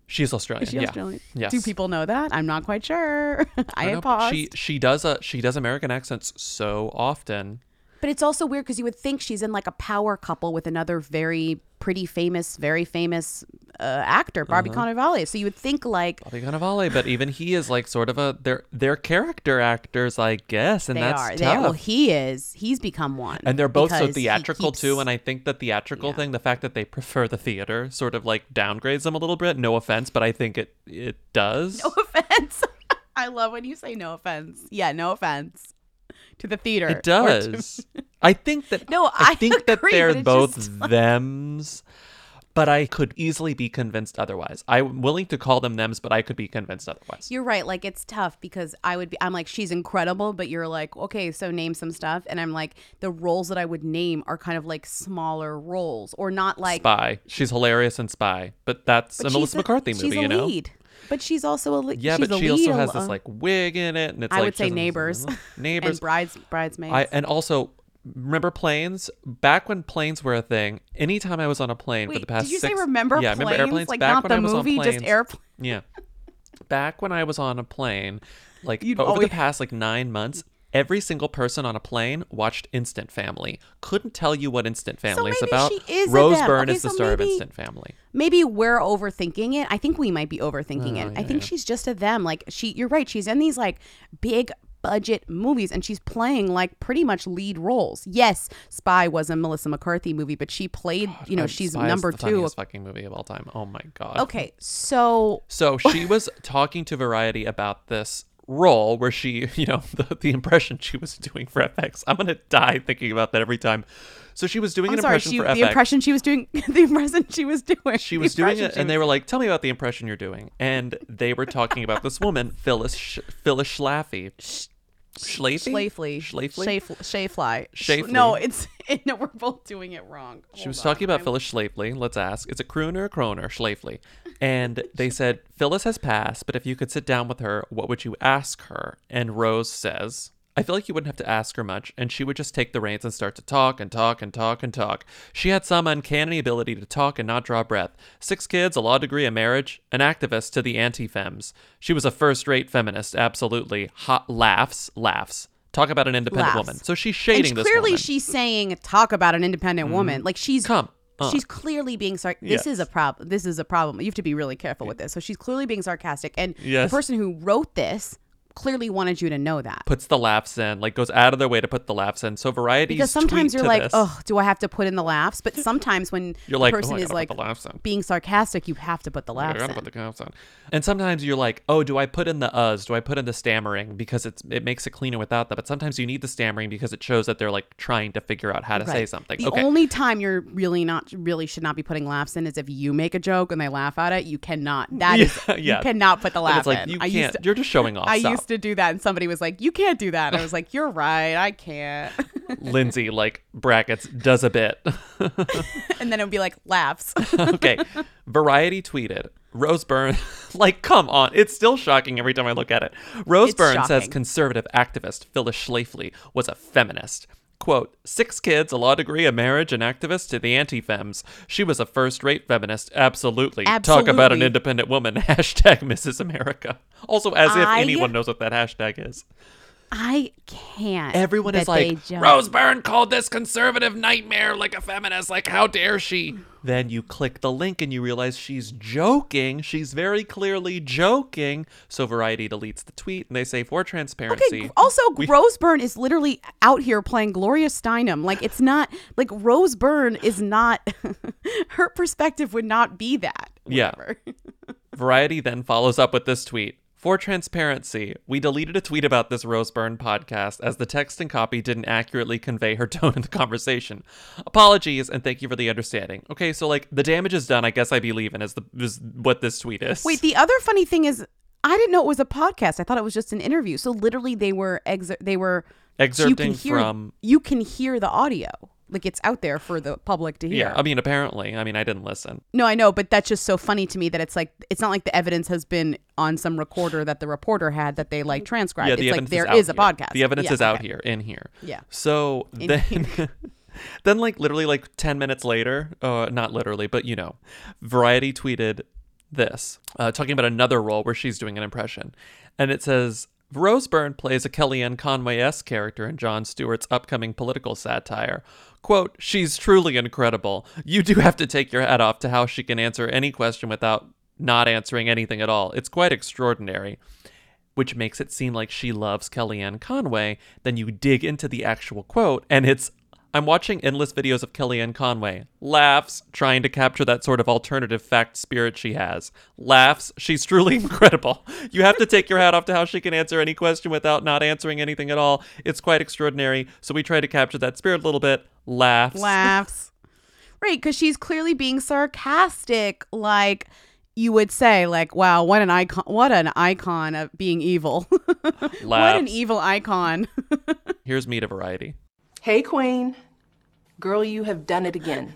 She's Australian. Is she yeah. Australian? Yes. Do people know that? I'm not quite sure. I, know, paused. She she does a she does American accents so often. But it's also weird because you would think she's in like a power couple with another very pretty famous, very famous uh, actor, Bobby Uh-huh. Cannavale. So you would think like Bobby Cannavale, but even he is like sort of a they're they're character actors, I guess, and they that's are. tough. They, well, he is. He's become one. and they're both so theatrical keeps- too, and I think the theatrical thing, the fact that they prefer the theater, sort of like downgrades them a little bit. No offense, but I think it it does. No offense. I love when you say no offense. Yeah, no offense to the theater. It or to- does. I think that No, I I think that they're both just thems, but I could easily be convinced otherwise. I'm willing to call them thems, but I could be convinced otherwise. You're right. Like it's tough because I would be. I'm like she's incredible, but you're like okay, so name some stuff, and I'm like the roles that I would name are kind of like smaller roles or not like Spy. She's hilarious in Spy, but that's But a Melissa a- McCarthy she's movie, a you know. lead. But she's also a. Yeah, she's but she also has uh, this like wig in it, and it's like I like would say neighbors, neighbors, and brides bridesmaids. I and also remember planes back when planes were a thing. Anytime I was on a plane for the past did you say six, remember yeah, remember planes? airplanes Like, back not when the I was movie, on just planes. airplane- Yeah, back when I was on a plane, like You'd over always- the past like nine months. Every single person on a plane watched Instant Family. Couldn't tell you what Instant Family is about. she is Rose them. Byrne Okay, is the star maybe- of Instant Family. Maybe we're overthinking it. I think we might be overthinking Oh, it. I think yeah. she's just a them. Like she, you're right. She's in these like big budget movies and she's playing like pretty much lead roles. Yes, Spy was a Melissa McCarthy movie, but she played, you know, she's Spy number the two. funniest fucking movie of all time. Oh my god. Okay, so So she was talking to Variety about this role where she, you know, the, the impression she was doing for FX. I'm gonna die thinking about that every time. So she was doing I'm an sorry, impression she, for the FX. impression she was doing, the impression she was doing. she was doing it, and they were like, "Tell me about the impression you're doing." And they were talking about this woman, Phyllis Sh- Phyllis Schlafly. Schlafly? Schlafly. Schlafly? Schafly. No, it's no, we're both doing it wrong. She was talking about Phyllis Schlafly. Let's ask. It's a crooner or croner? Schlafly. And they said, Phyllis has passed, but if you could sit down with her, what would you ask her? And Rose says, I feel like you wouldn't have to ask her much, and she would just take the reins and start to talk and talk and talk and talk. She had some uncanny ability to talk and not draw breath. Six kids, a law degree, a marriage, an activist to the anti fems. She was a first rate feminist, absolutely. Hot laughs, laughs. Talk about an independent Laughs. woman. So she's shading and this clearly woman. she's saying talk about an independent woman. Mhm. Like she's Come on. She's clearly being sarcastic. This Yes. is a problem. This is a problem. You have to be really careful with this. So she's clearly being sarcastic, and Yes. the person who wrote this clearly wanted you to know that. puts the laughs in, like goes out of their way to put the laughs in. So variety Because sometimes you're like, this- oh, do I have to put in the laughs? But sometimes when You're the like, oh, person oh, is like laughs being sarcastic, you have to put the I laughs gotta in. put the laughs on. And sometimes you're like, oh, do I put in the uhs? Do I put in the stammering because it's it makes it cleaner without that? But sometimes you need the stammering because it shows that they're like trying to figure out how to say something. The okay. only time you're really not really should not be putting laughs in is if you make a joke and they laugh at it. You cannot. That Yeah, is yeah. you cannot put the And laugh it's like, in. you I used can't- to- you're just showing off. Used to do that, and somebody was like, "You can't do that." And I was like, "You're right. I can't." Lindsay like brackets does a bit. and then it would be like laughs. okay. Variety tweeted. Rose Byrne, like, come on. It's still shocking every time I look at it. Rose It's Byrne says conservative activist Phyllis Schlafly was a feminist. Quote, six kids, a law degree, a marriage, an activist to the anti fems. She was a first rate feminist. Absolutely. Talk about an independent woman. Hashtag Mrs. America. Also, as if I- anyone knows what that hashtag is. I can't. Everyone is like, just- Rose Byrne called this conservative nightmare like a feminist. Like, how dare she? Then you click the link and you realize she's joking. She's very clearly joking. So Variety deletes the tweet and they say, for transparency. Okay. Also, we- Rose Byrne is literally out here playing Gloria Steinem. Like it's not like Rose Byrne is not. her perspective would not be that. Yeah. Variety then follows up with this tweet. For transparency, we deleted a tweet about this Rose Byrne podcast as the text and copy didn't accurately convey her tone in the conversation. Apologies and thank you for the understanding. Okay, so like the damage is done. I guess I be leaving is the is what this tweet is. Wait, the other funny thing is, I didn't know it was a podcast. I thought it was just an interview. So literally, they were ex- they were you Excerpting can hear, from- You can hear the audio, like it's out there for the public to hear. Yeah, I mean, apparently, I mean, I didn't listen. No, I know, but that's just so funny to me that it's like it's not like the evidence has been on some recorder that the reporter had that they like transcribed. Yeah, it's the like evidence there is, is a podcast. The evidence Yeah, is out okay. here, in here. Yeah. So In then, then like literally like ten minutes later, uh, not literally, but you know, Variety tweeted this, uh, talking about another role where she's doing an impression, and it says. Rose Byrne plays a Kellyanne Conway-esque character in Jon Stewart's upcoming political satire. Quote, she's truly incredible. You do have to take your hat off to how she can answer any question without not answering anything at all. It's quite extraordinary which makes it seem like she loves Kellyanne Conway. Then you dig into the actual quote, and it's I'm watching endless videos of Kellyanne Conway. Laughs, trying to capture that sort of alternative fact spirit she has. Laughs, she's truly incredible. You have to take your hat off to how she can answer any question without not answering anything at all. It's quite extraordinary. So we try to capture that spirit a little bit. Laughs. laughs. Right, because she's clearly being sarcastic, like you would say, like, "Wow, what an icon! What an icon of being evil! what an evil icon!" Here's me to variety. Hey, Queen. Girl, you have done it again.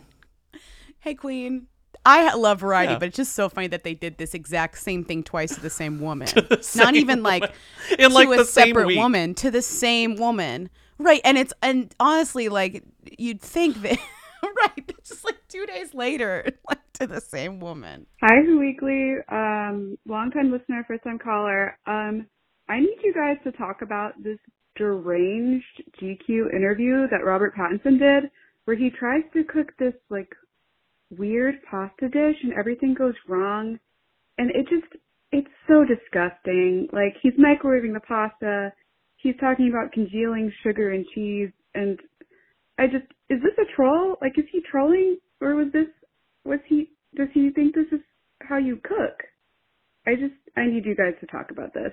hey, Queen. I love variety, Yeah. but it's just so funny that they did this exact same thing twice to the same woman. the Not same even like woman. In, to like, a the separate week. woman to the same woman, right? And it's and honestly, like you'd think that, right? Just like two days later, like to the same woman. Hi, Who Weekly. Um, longtime listener, first time caller. Um, I need you guys to talk about this deranged GQ interview that Robert Pattinson did, where he tries to cook this like weird pasta dish and everything goes wrong, and it just it's so disgusting. Like he's microwaving the pasta, he's talking about congealing sugar and cheese, and I just is this a troll? Like, is he trolling, or was this was he? Does he think this is how you cook? I just I need you guys to talk about this.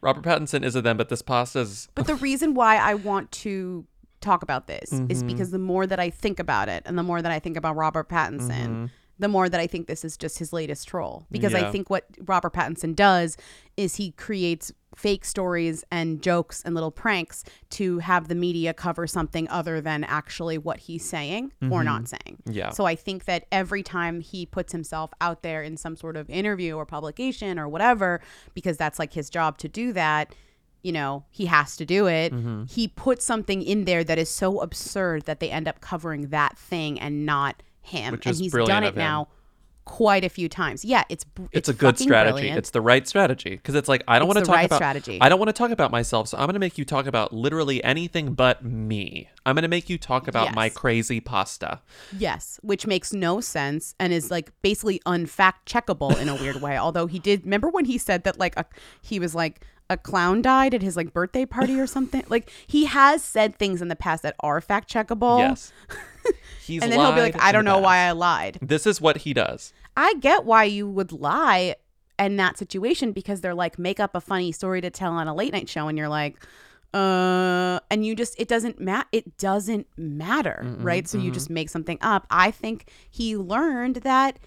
Robert Pattinson is a them, but this pasta is. But the reason why I want to talk about this is Mhm. because the more that I think about it and the more that I think about Robert Pattinson, Mhm. the more that I think this is just his latest troll. Because I think what Robert Pattinson does is he creates fake stories and jokes and little pranks to have the media cover something other than actually what he's saying or Mhm. not saying. Yeah. So I think that every time he puts himself out there in some sort of interview or publication or whatever, because that's like his job to do that, you know, he has to do it. Mhm. He puts something in there that is so absurd that they end up covering that thing and not him. Which and is he's done it now quite a few times. Yeah, it's br- It's, a good strategy. brilliant. It's the right strategy because it's like I don't want to talk right about. strategy. I don't want to talk about myself, so I'm going to make you talk about literally anything but me. I'm going to make you talk about my crazy pasta. Yes, which makes no sense and is like basically unfact checkable in a weird way. Although he did remember when he said that like a, he was like a clown died at his like birthday party or something. Like he has said things in the past that are fact checkable. Yes. He's and then he'll be like, I don't know why. I lied. This is what he does. I get why you would lie in that situation because they're like make up a funny story to tell on a late night show and you're like uh and you just it doesn't matter it doesn't matter Mm-mm, right so you mhm. just make something up i think he learned that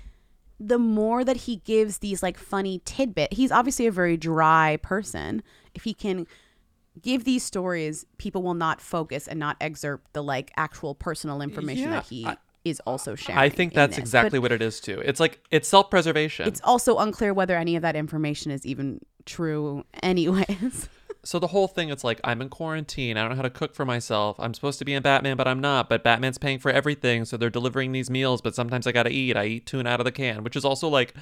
the more that he gives these like funny tidbit he's obviously a very dry person if he can give these stories people will not focus and not excerpt the like actual personal information Yeah, that he I- is also sharing I think that's exactly But- what it is too. It's like it's self-preservation. it's also unclear whether any of that information is even true, anyways. so the whole thing it's like i'm in quarantine i don't know how to cook for myself i'm supposed to be in batman but i'm not but batman's paying for everything so they're delivering these meals but sometimes i gotta eat i eat tuna out of the can which is also like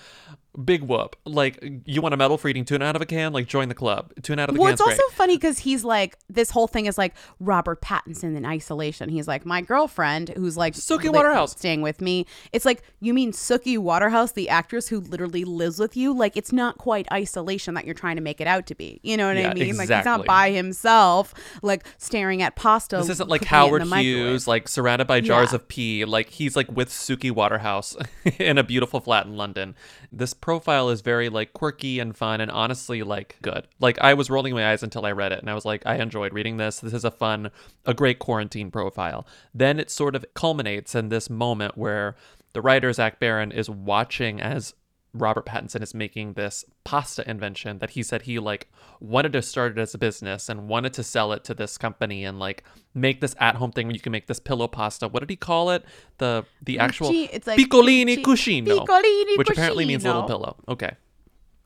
big whoop like you want a medal for eating tuna out of a can like join the club tuna out of the can. well, it's also great funny because he's like, this whole thing is like Robert Pattinson in isolation. He's like, my girlfriend who's like Suki Waterhouse. staying with me. It's like, you mean Suki Waterhouse, the actress who literally lives with you? Like, it's not quite isolation that you're trying to make it out to be. You know what Yeah, I mean? Exactly. Like, he's not by himself, like staring at pasta. this isn't like Howard the microwave. Hughes, like surrounded by jars Yeah. of pee. Like he's like with Suki Waterhouse in a beautiful flat in London. This profile is very like quirky and fun and honestly like good. Like I was rolling my eyes until I read it and I was like, I enjoyed reading this. This is a fun, a great quarantine profile. Then it sort of culminates in this moment where the writer Zach Baron is watching as Robert Pattinson is making this pasta invention that he said he like wanted to start it as a business and wanted to sell it to this company and like make this at home thing where you can make this pillow pasta. What did he call it? The the actual it's like piccolini cuscino, piccolini which apparently means little pillow. Okay,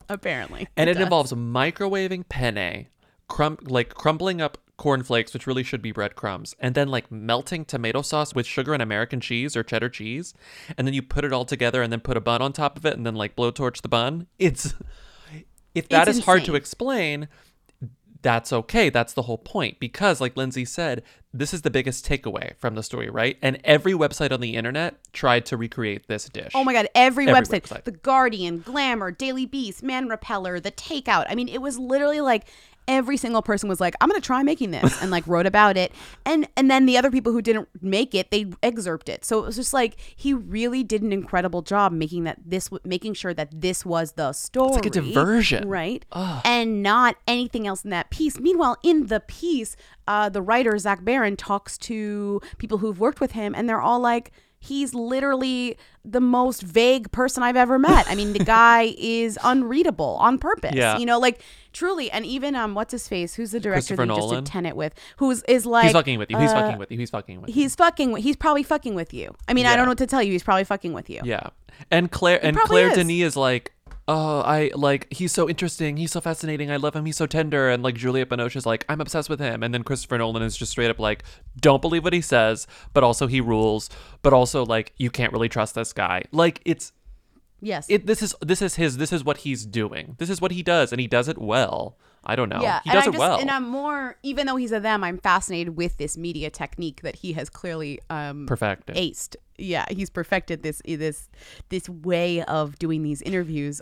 Apparently. and it does. involves microwaving penne, crum like crumbling up cornflakes, which really should be breadcrumbs, and then like melting tomato sauce with sugar and American cheese or cheddar cheese, and then you put it all together and then put a bun on top of it and then like blowtorch the bun. It's if that is It's hard to explain, that's okay. That's the whole point. Because, like Lindsay said, this is the biggest takeaway from the story, right? And every website on the internet tried to recreate this dish. Oh my god, every, Every website, website. The Guardian, Glamour, Daily Beast, Man Repeller, The Takeout. I mean, it was literally like every single person was like, "I'm going to try making this," and like wrote about it. And and then the other people who didn't make it, they excerpt it. So it was just like he really did an incredible job making that this making sure that this was the story. like a diversion. right? Ugh. And not anything else in that piece. Meanwhile, in the piece, uh, the writer Zach Baron talks to people who've worked with him, and they're all like he's literally the most vague person I've ever met. I mean, the guy is unreadable on purpose. Yeah. You know, like truly. And even um, what's his face? Who's the director that you just did Tenet with? Who's is like he's fucking with you. He's uh, fucking with you. He's fucking with you. He's fucking. with- He's probably fucking with you. I mean, I don't know what to tell you. He's probably fucking with you. Yeah. And Claire and Claire is. Denis is like, oh, I like he's so interesting, he's so fascinating, I love him, he's so tender, and like Juliette Binoche is like, I'm obsessed with him, and then Christopher Nolan is just straight up like, don't believe what he says, but also he rules, but also like you can't really trust this guy. Like it's Yes. it this is this is his this is what he's doing. This is what he does, and he does it well. I don't know. Yeah, he does it just, well. And I'm more, even though he's a them, I'm fascinated with this media technique that he has clearly um, Perfected. aced. Yeah, he's perfected this this this way of doing these interviews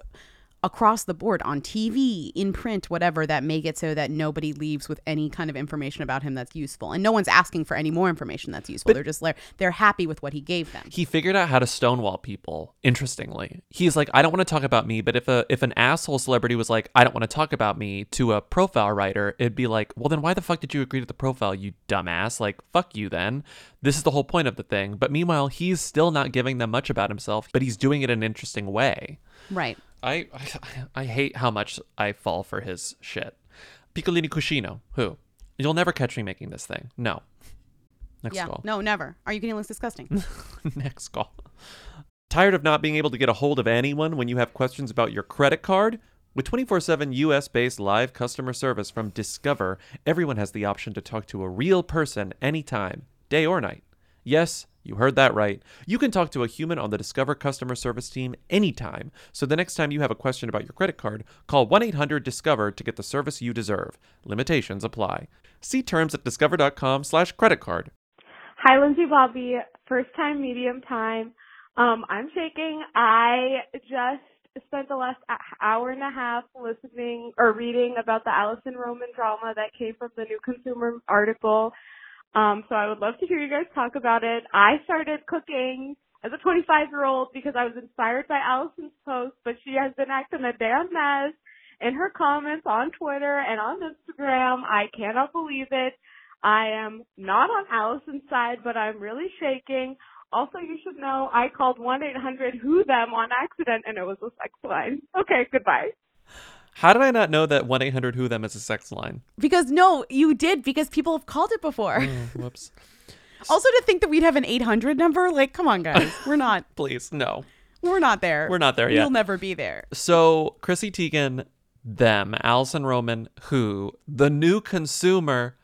across the board on TV, in print, whatever that make it so that nobody leaves with any kind of information about him that's useful. And no one's asking for any more information that's useful. they're just they're happy with what he gave them. He figured out how to stonewall people. Interestingly, he's like, I don't want to talk about me, but if a if an asshole celebrity was like, I don't want to talk about me to a profile writer, it'd be like, well, then why the fuck did you agree to the profile, you dumbass? Like, fuck you then. This is the whole point of the thing. But meanwhile, he's still not giving them much about himself, but he's doing it in an interesting way. Right. I, I I hate how much I fall for his shit. Piccolini Cuscino, who? You'll never catch me making this thing. No. Next yeah. call. No, never. Are you getting looks disgusting? Next call. Tired of not being able to get a hold of anyone when you have questions about your credit card? With 24 7 US based live customer service from Discover, everyone has the option to talk to a real person anytime, day or night. Yes, you heard that right. You can talk to a human on the Discover customer service team anytime. So the next time you have a question about your credit card, call 1 800 Discover to get the service you deserve. Limitations apply. See terms at discover.com/slash credit card. Hi, Lindsay Bobby. First time, medium time. Um, I'm shaking. I just spent the last hour and a half listening or reading about the Alison Roman drama that came from the New Consumer article. Um, so I would love to hear you guys talk about it. I started cooking as a 25 year old because I was inspired by Alison's post, but she has been acting a damn mess in her comments on Twitter and on Instagram. I cannot believe it. I am not on Alison's side, but I'm really shaking. Also, you should know I called 1-800-WHO-THEM on accident and it was a sex line. Okay, goodbye. How did I not know that 1 800 Who Them is a sex line? Because no, you did because people have called it before. Oh, whoops. also to think that we'd have an 800 number, like come on guys. We're not Please, no. we're not there. We're not there yet. We'll never be there. So, Chrissy Teigen, them, Alison Roman, who, the new consumer,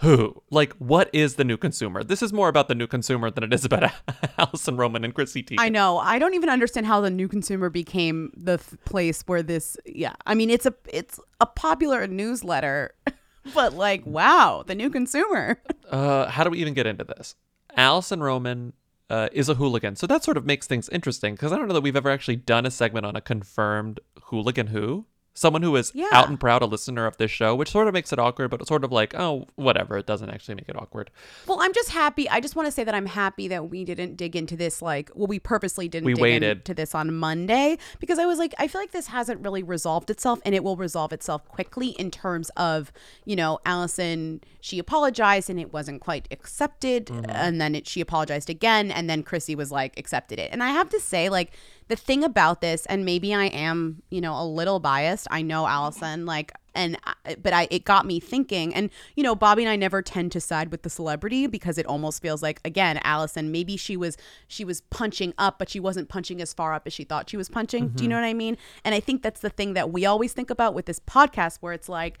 who? Like, what is the new consumer? This is more about the new consumer than it is about Alison Roman and Chrissy Teigen. I know. I don't even understand how the new consumer became the th- place where this yeah. I mean, it's a it's a popular newsletter. but like, wow, the new consumer. Uh, how do we even get into this? Alison Roman uh, is a hooligan. So that sort of makes things interesting because I don't know that we've ever actually done a segment on a confirmed hooligan who. Someone who is Yeah. out and proud a listener of this show, which sort of makes it awkward, but it's sort of like, oh, whatever. It doesn't actually make it awkward. Well, I'm just happy. I just want to say that I'm happy that we didn't dig into this like well, we purposely didn't We dig waited. into this on Monday because I was like, I feel like this hasn't really resolved itself and it will resolve itself quickly in terms of, you know, Alison, she apologized and it wasn't quite accepted. Mm-hmm. And then it, she apologized again. And then Chrissy was like, accepted it. And I have to say, like, the thing about this, and maybe I am, you know, a little biased. I know Alison, like, and but I it got me thinking. And you know, Bobby and I never tend to side with the celebrity because it almost feels like again, Alison. Maybe she was she was punching up, but she wasn't punching as far up as she thought she was punching. Do you Mhm. know what I mean? And I think that's the thing that we always think about with this podcast, where it's like.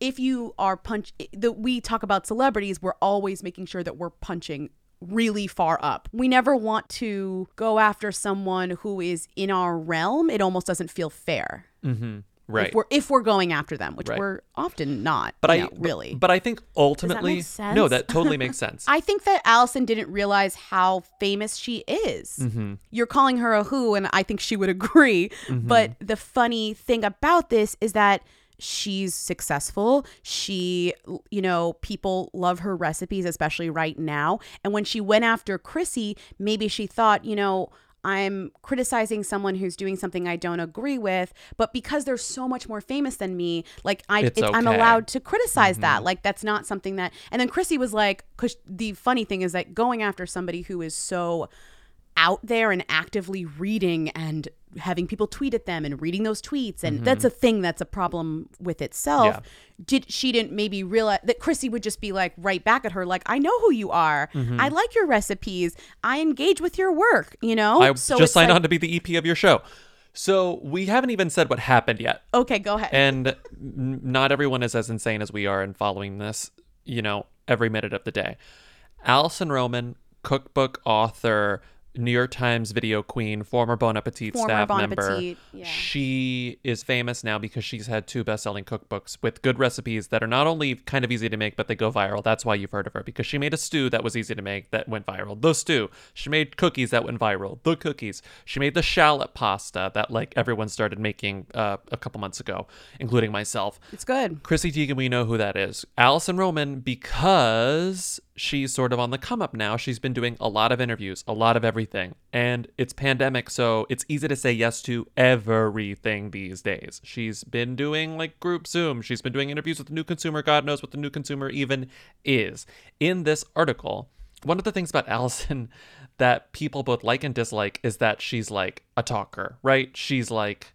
If you are punch, that we talk about celebrities, we're always making sure that we're punching really far up. We never want to go after someone who is in our realm. It almost doesn't feel fair. Mm-hmm. Right. If we're if we're going after them, which Right. we're often not. but you I know, really. But I think ultimately, make sense? no, that totally makes sense. I think that Alison didn't realize how famous she is. Mhm. You're calling her a who, and I think she would agree. Mhm. But the funny thing about this is that she's successful. She, you know, people love her recipes, especially right now. And when she went after Chrissy, maybe she thought, you know, I'm criticizing someone who's doing something I don't agree with, but because they're so much more famous than me, like I, It's it's, I'm allowed to criticize that. Mm-hmm. Like that's not something that. And then Chrissy was like, because the funny thing is that going after somebody who is so out there and actively reading and having people tweet at them and reading those tweets and Mhm. that's a thing that's a problem with itself Yeah. did she didn't maybe realize that chrissy would just be like right back at her like i know who you are Mhm. i like your recipes i engage with your work you know I so just signed like- on to be the EP of your show. So we haven't even said what happened yet. okay go ahead And not everyone is as insane as we are in following this, you know, every minute of the day. Allison Roman, cookbook author, New York Times video queen, former Bon Appetit Former staff Bon member. Appetit, yeah. She is famous now because she's had two best-selling cookbooks with good recipes that are not only kind of easy to make, but they go viral. That's why you've heard of her because she made a stew that was easy to make that went viral. The stew. She made cookies that went viral. The cookies. She made the shallot pasta that like everyone started making uh, a couple months ago, including myself. It's good. Chrissy Teigen, we know who that is. Alison Roman, because she's sort of on the come up now. She's been doing a lot of interviews, a lot of everything. And it's pandemic, so it's easy to say yes to everything these days. She's been doing like group Zoom. She's been doing interviews with the new consumer. God knows what the new consumer even is. In this article, one of the things about Alison that people both like and dislike is that she's like a talker, right? She's like,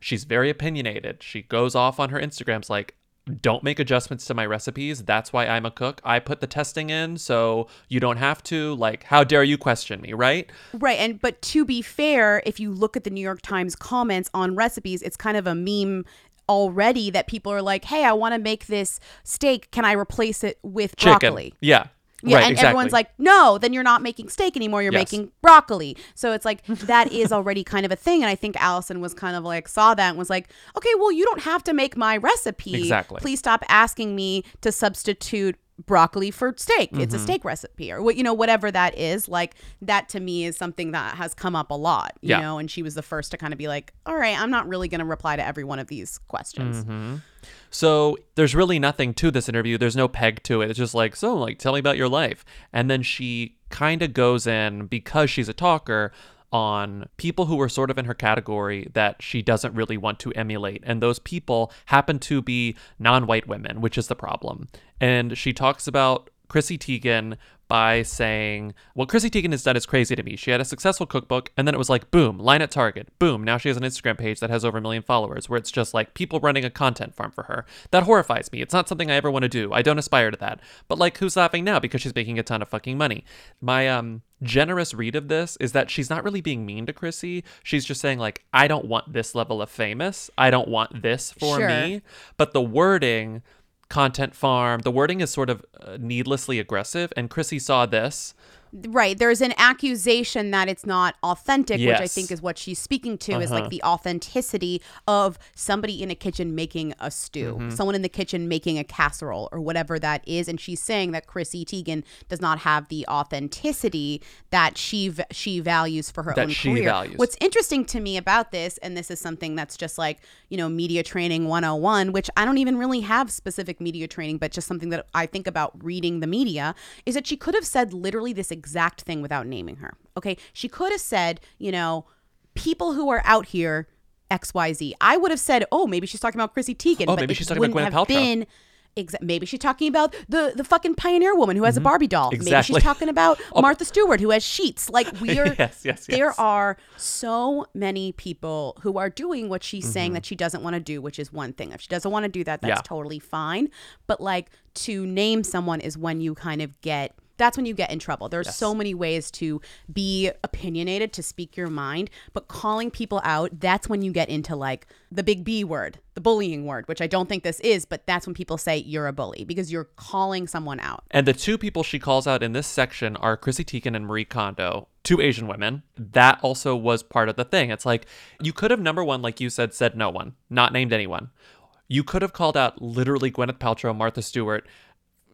she's very opinionated. She goes off on her Instagrams like, don't make adjustments to my recipes. That's why I'm a cook. I put the testing in, so you don't have to. Like, how dare you question me, right? Right. And but to be fair, if you look at the New York Times comments on recipes, it's kind of a meme already that people are like, "Hey, I want to make this steak. Can I replace it with Chicken. broccoli?" Yeah. Yeah, right, and exactly. everyone's like, "No, then you're not making steak anymore. You're Yes. making broccoli." So it's like that is already kind of a thing, and I think Alison was kind of like saw that and was like, "Okay, well, you don't have to make my recipe. Exactly. Please stop asking me to substitute." Broccoli for steak it's a Mhm. steak recipe or what you know whatever that is like that to me is something that has come up a lot you Yeah. know and she was the first to kind of be like all right i'm not really going to reply to every one of these questions hmm So there's really nothing to this interview. There's no peg to it. It's just like, so, like, tell me about your life. And then she kind of goes in because she's a talker on people who are sort of in her category that she doesn't really want to emulate. And those people happen to be non white women, which is the problem. And she talks about Chrissy Teigen by saying, What Chrissy Teigen has done is crazy to me. She had a successful cookbook, and then it was like, boom, line at Target. Boom, now she has an Instagram page that has over a million followers, where it's just like people running a content farm for her. That horrifies me. It's not something I ever want to do. I don't aspire to that. But like, who's laughing now because she's making a ton of fucking money? My um generous read of this is that she's not really being mean to Chrissy. She's just saying, like, I don't want this level of famous. I don't want this for Sure. me. But the wording content farm. The wording is sort of uh, needlessly aggressive, and Chrissy saw this. Right. There's an accusation that it's not authentic, which I think is what she's speaking to is Uh-huh. like the authenticity of somebody in a kitchen making a stew, Mhm. someone in the kitchen making a casserole or whatever that is. And she's saying that Chrissy Teigen does not have the authenticity that she v- she values for her That own career. values. What's interesting to me about this, and this is something that's just like, you know, media training 101, which I don't even really have specific media training, but just something that I think about reading the media, is that she could have said literally this exact thing without naming her. Okay. She could have said, you know, people who are out here, XYZ. I would have said, oh, maybe she's talking about Chrissy Teigen. Oh, but maybe she's talking about Gwyneth Paltrow. Been, Exa- maybe she's talking about the the fucking pioneer woman who has a Mhm. Barbie doll. Exactly. Maybe she's talking about Oh. Martha Stewart who has sheets. Like we are Yes, yes, there yes. are so many people who are doing what she's saying Mhm. that she doesn't want to do, which is one thing. If she doesn't want to do that, that's Yeah. totally fine. But like to name someone is when you kind of get that's when you get in trouble. There's Yes. so many ways to be opinionated, to speak your mind, but calling people out, that's when you get into like the big B word, the bullying word, which I don't think this is, but that's when people say you're a bully because you're calling someone out. And the two people she calls out in this section are Chrissy Teigen and Marie Kondo, two Asian women. That also was part of the thing. It's like you could have number one, like you said, said no one, not named anyone. You could have called out literally Gwyneth Paltrow, Martha Stewart,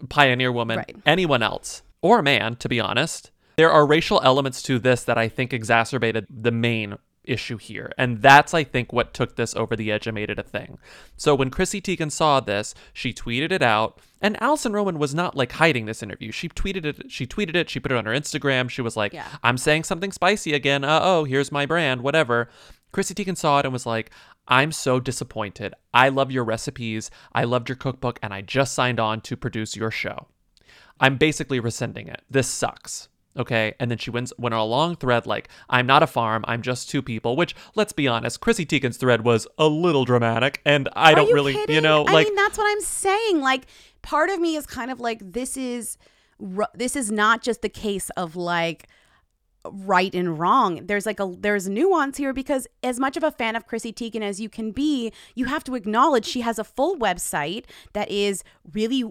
Pioneer Woman, Right. anyone else, or a man, to be honest. There are racial elements to this that I think exacerbated the main issue here. And that's, I think, what took this over the edge and made it a thing. So when Chrissy Teigen saw this, she tweeted it out. And Alison Roman was not like hiding this interview. She tweeted it. She tweeted it. She put it on her Instagram. She was like, Yeah. I'm saying something spicy again. Uh oh, here's my brand, whatever. Chrissy Teigen saw it and was like, I'm so disappointed. I love your recipes. I loved your cookbook, and I just signed on to produce your show. I'm basically rescinding it. This sucks. Okay. And then she went, went on a long thread like, I'm not a farm. I'm just two people, which, let's be honest, Chrissy Teigen's thread was a little dramatic. And I Are don't you really, you kidding? know, I like, mean, that's what I'm saying. Like, part of me is kind of like, this is, this is not just the case of like right and wrong. There's like a there's nuance here because as much of a fan of Chrissy Teigen as you can be, you have to acknowledge she has a full website that is really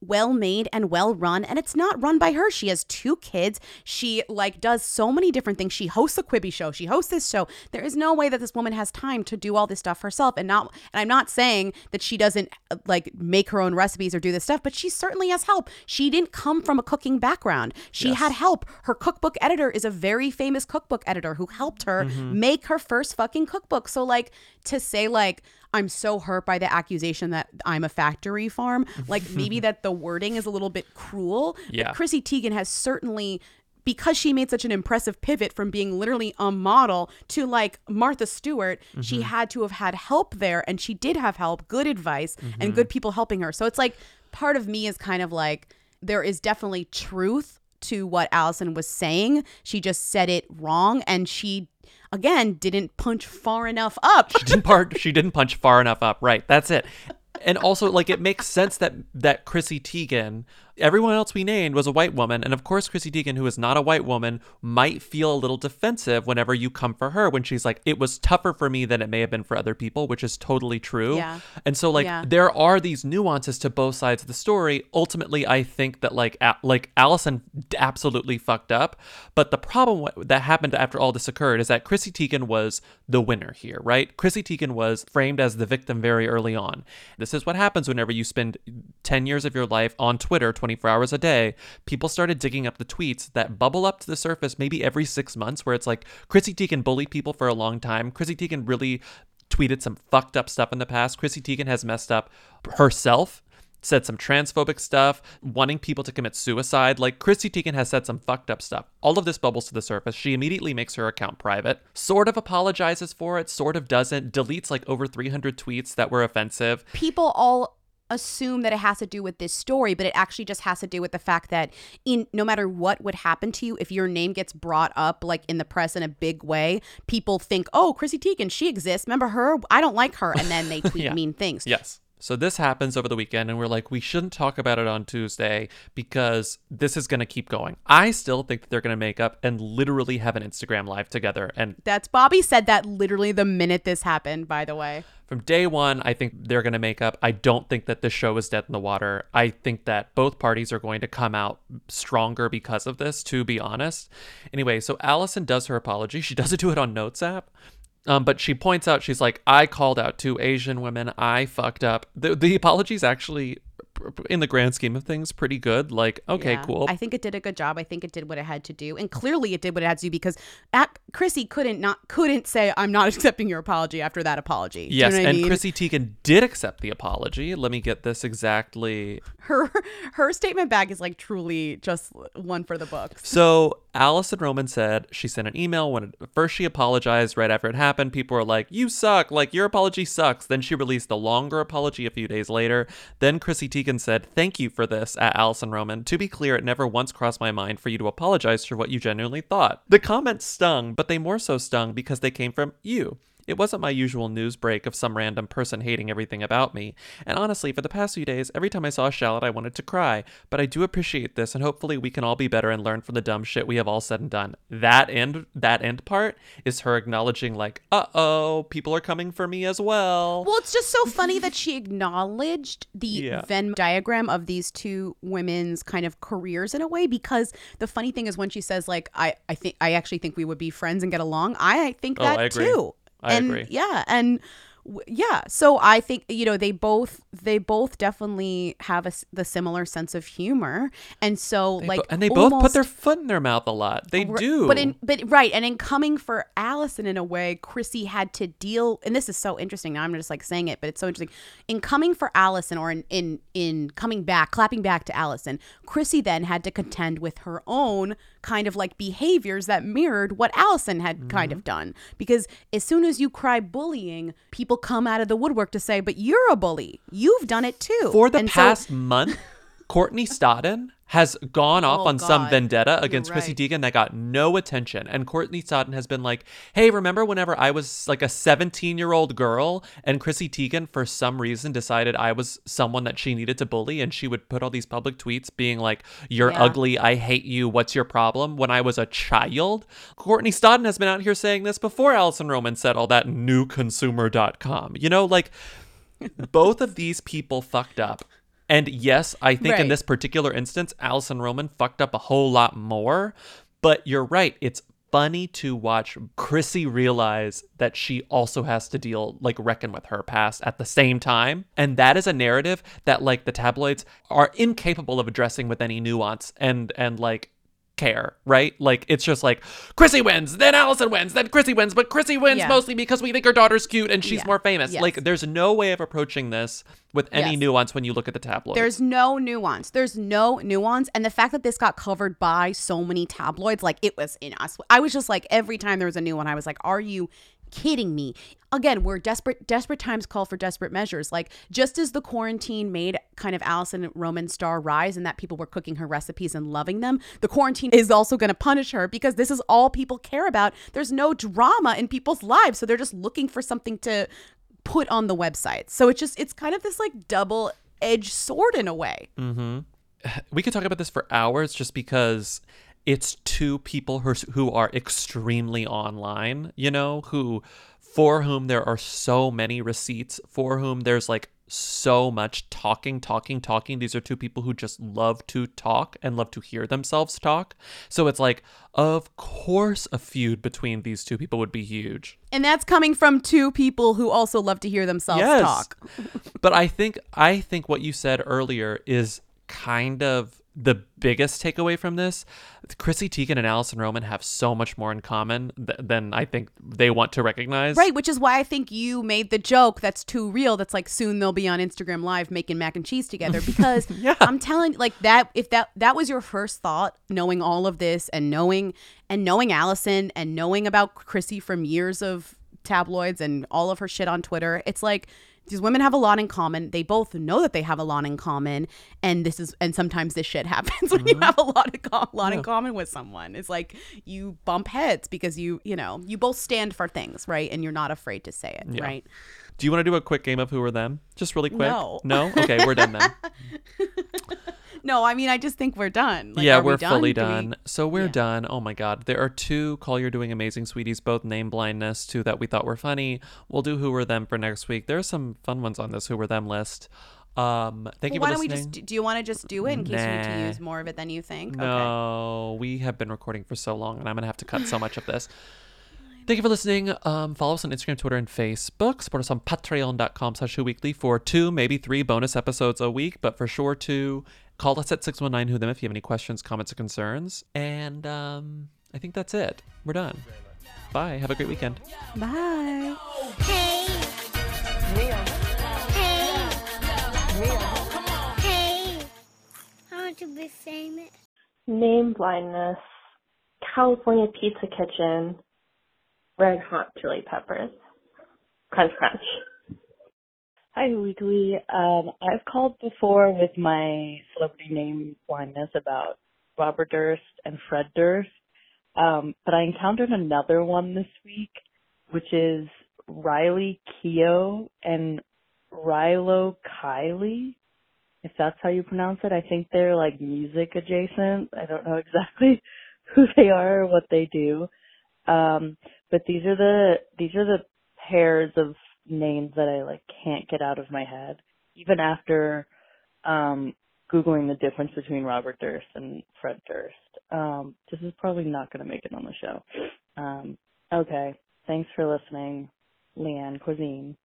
well made and well run and it's not run by her. She has two kids. She like does so many different things. She hosts a quibi show. She hosts this show. There is no way that this woman has time to do all this stuff herself and not and i'm not saying that she doesn't like make her own recipes or do this stuff but she certainly has help. She didn't come from a cooking background. She Yes. had help. Her cookbook editor is a very famous cookbook editor who helped her Mhm. make her first fucking cookbook. So like to say like I'm so hurt by the accusation that I'm a factory farm. Like maybe that the wording is a little bit cruel. but Yeah. Chrissy Teigen has certainly because she made such an impressive pivot from being literally a model to like Martha Stewart, she Mhm. had to have had help there and she did have help, good advice and Mhm. good people helping her. So it's like part of me is kind of like there is definitely truth to what Alison was saying. She just said it wrong and she again didn't punch far enough up. she didn't part she didn't punch far enough up. Right. That's it. And also like it makes sense that that chrissy teigen everyone else we named was a white woman and of course chrissy teigen who is not a white woman might feel a little defensive whenever you come for her when she's like it was tougher for me than it may have been for other people which is totally true Yeah. and so like Yeah. there are these nuances to both sides of the story ultimately i think that like a- like alison absolutely fucked up but the problem that happened after all this occurred is that chrissy teigen was the winner here right chrissy teigen was framed as the victim very early on this is what happens whenever you spend 10 years of your life on twitter 24 hours a day people started digging up the tweets that bubble up to the surface maybe every six months where it's like chrissy teigen bullied people for a long time chrissy teigen really tweeted some fucked up stuff in the past. Chrissy Teigen has messed up herself, said some transphobic stuff, wanting people to commit suicide. Like Chrissy Teigen has said some fucked up stuff. All of this bubbles to the surface. She immediately makes her account private, sort of apologizes for it, sort of doesn't, deletes like over 300 tweets that were offensive. people all assume that it has to do with this story but it actually just has to do with the fact that in no matter what would happen to you if your name gets brought up like in the press in a big way people think oh chrissy teigen she exists remember her i don't like her and then they tweet Yeah. mean things Yes. So this happens over the weekend, and we're like, we shouldn't talk about it on Tuesday because this is going to keep going. I still think that they're going to make up and literally have an Instagram live together. And that's bobby said that literally the minute this happened by the way from day one, I think they're going to make up. I don't think that the show is dead in the water. I think that both parties are going to come out stronger because of this, to be honest. Anyway, so Alison does her apology. She doesn't do it on Notes app. Um, but she points out, she's like, I called out two Asian women. I fucked up. The, the apology's actually, in the grand scheme of things, pretty good. Like, okay, Yeah. cool. I think it did a good job. I think it did what it had to do, and clearly it did what it had to do because at, Chrissy couldn't not couldn't say I'm not accepting your apology after that apology. Do you yes, know what I and mean? Chrissy Teigen did accept the apology. Let me get this exactly. her her statement back is like truly just one for the books. So Alison Roman said she sent an email when it, first she apologized right after it happened. People were like, "You suck! Like your apology sucks." Then she released a longer apology a few days later. Then Chrissy Teigen said, "Thank you for this." At Alison Roman, to be clear, it never once crossed my mind for you to apologize for what you genuinely thought. The comments stung, but they more so stung because they came from you. It wasn't my usual news break of some random person hating everything about me. And honestly, for the past few days, every time I saw a shallot, I wanted to cry. But I do appreciate this, and hopefully we can all be better and learn from the dumb shit we have all said and done. That end, that end part is her acknowledging, like, uh oh, people are coming for me as well. Well, it's just so funny that she acknowledged the Yeah. Venn diagram of these two women's kind of careers in a way because the funny thing is when she says like I I think I actually think we would be friends and get along. I think Oh, that I agree. too. I and agree. Yeah, and w- yeah, so I think you know they both they both definitely have a, the similar sense of humor, and so They like bo- and they both put their foot in their mouth a lot. They R- do. But in but right, and in coming for Alison in a way, Chrissy had to deal and this is so interesting. Now I'm just like saying it, but it's so interesting. In coming for Alison or in in in coming back, clapping back to Alison, Chrissy then had to contend with her own kind of like behaviors that mirrored what Alison had kind Mm-hmm. of done. Because as soon as you cry bullying, people come out of the woodwork to say, "But you're a bully. You've done it too." For the And so- past month, Courtney Stodden has gone off Oh, on some God. vendetta You're against Chrissy right. Teigen that got no attention. And Courtney Stodden has been like, hey, remember whenever I was like a 17 year old girl and Chrissy Teigen, for some reason, decided I was someone that she needed to bully? And she would put all these public tweets being like, you're Yeah. ugly. I hate you. What's your problem? When I was a child. Courtney Stodden has been out here saying this before Alison Roman said all that newconsumer.com. You know, like both of these people fucked up And yes, I think in this particular instance, Alison Roman fucked up a whole lot more. But you're right. It's funny to watch Chrissy realize that she also has to deal, like, reckon with her past at the same time. And that is a narrative that, like, the tabloids are incapable of addressing with any nuance and, and, like, care, right? Like it's just like Chrissy wins, then Alison wins, then Chrissy wins, but Chrissy wins Yeah. mostly because we think her daughter's cute and she's Yeah. more famous. Yes. Like there's no way of approaching this with any Yes. nuance when you look at the tabloids. There's no nuance. There's no nuance. And the fact that this got covered by so many tabloids, like it was in us. I was just like, every time there was a new one, I was like, are you kidding me? Again, we're desperate, desperate times call for desperate measures. Like just as the quarantine made kind of Alison Roman star rise and that people were cooking her recipes and loving them, the quarantine is also going to punish her because this is all people care about. There's no drama in people's lives. So they're just looking for something to put on the website. So it's just, it's kind of this like double edged sword in a way. Mm-hmm. We could talk about this for hours just because it's two people who, who are extremely online, you know, who for whom there are so many receipts, for whom there's like so much talking, talking, talking. These are two people who just love to talk and love to hear themselves talk. So it's like, of course, a feud between these two people would be huge. And that's coming from two people who also love to hear themselves Yes. talk. but I think I think what you said earlier is kind of the biggest takeaway from this. Chrissy Teigen and Alison Roman have so much more in common th- than I think they want to recognize. Right, which is why I think you made the joke that's too real. That's like soon they'll be on Instagram Live making mac and cheese together. Because I'm telling, like that, if that that was your first thought, knowing all of this and knowing and knowing Alison and knowing about Chrissy from years of tabloids and all of her shit on Twitter, it's like these women have a lot in common. They both know that they have a lot in common, and this is and sometimes this shit happens when you uh-huh. have a lot of com- lot in common with someone. It's like you bump heads because you you know you both stand for things, right? And you're not afraid to say it, Yeah. right? Do you want to do a quick game of who are them? Just really quick. No. No? Okay, we're done then. No, I mean I just think we're done. Like, yeah, are we we're fully Do we- done. So we're done. Oh my god. There are two Call You're Doing Amazing Sweeties, both name blindness, two that we thought were funny. We'll do Who Were Them for next week. There are some fun ones on this Who Were Them list. Um thank Well, you why for don't we just do? You want to just do it in case we need to use more of it than you think? Okay. No, we have been recording for so long, and I'm gonna have to cut so much of this. Thank you for listening. Um, follow us on Instagram, Twitter, and Facebook. Support us on patreon.com slash Who weekly for two, maybe three bonus episodes a week, but for sure two. Call us at 619 Who Them if you have any questions, comments, or concerns. And um, I think that's it. We're done. Bye. Have a great weekend. Bye. Hey. Hey. Hey. I want to be famous. Name blindness, California Pizza Kitchen, red hot chili peppers, crunch crunch. Hi, Weekly. Um, I've called before with my celebrity name blindness about Robert Durst and Fred Durst, um, but I encountered another one this week, which is Riley Keough and Rilo Kiley. If that's how you pronounce it, I think they're like music adjacent. I don't know exactly who they are or what they do. Um, but these are the these are the pairs of names that I like can't get out of my head, even after um googling the difference between Robert Durst and Fred Durst. Um, this is probably not going to make it on the show. Um, okay, thanks for listening, Leanne Cuisine.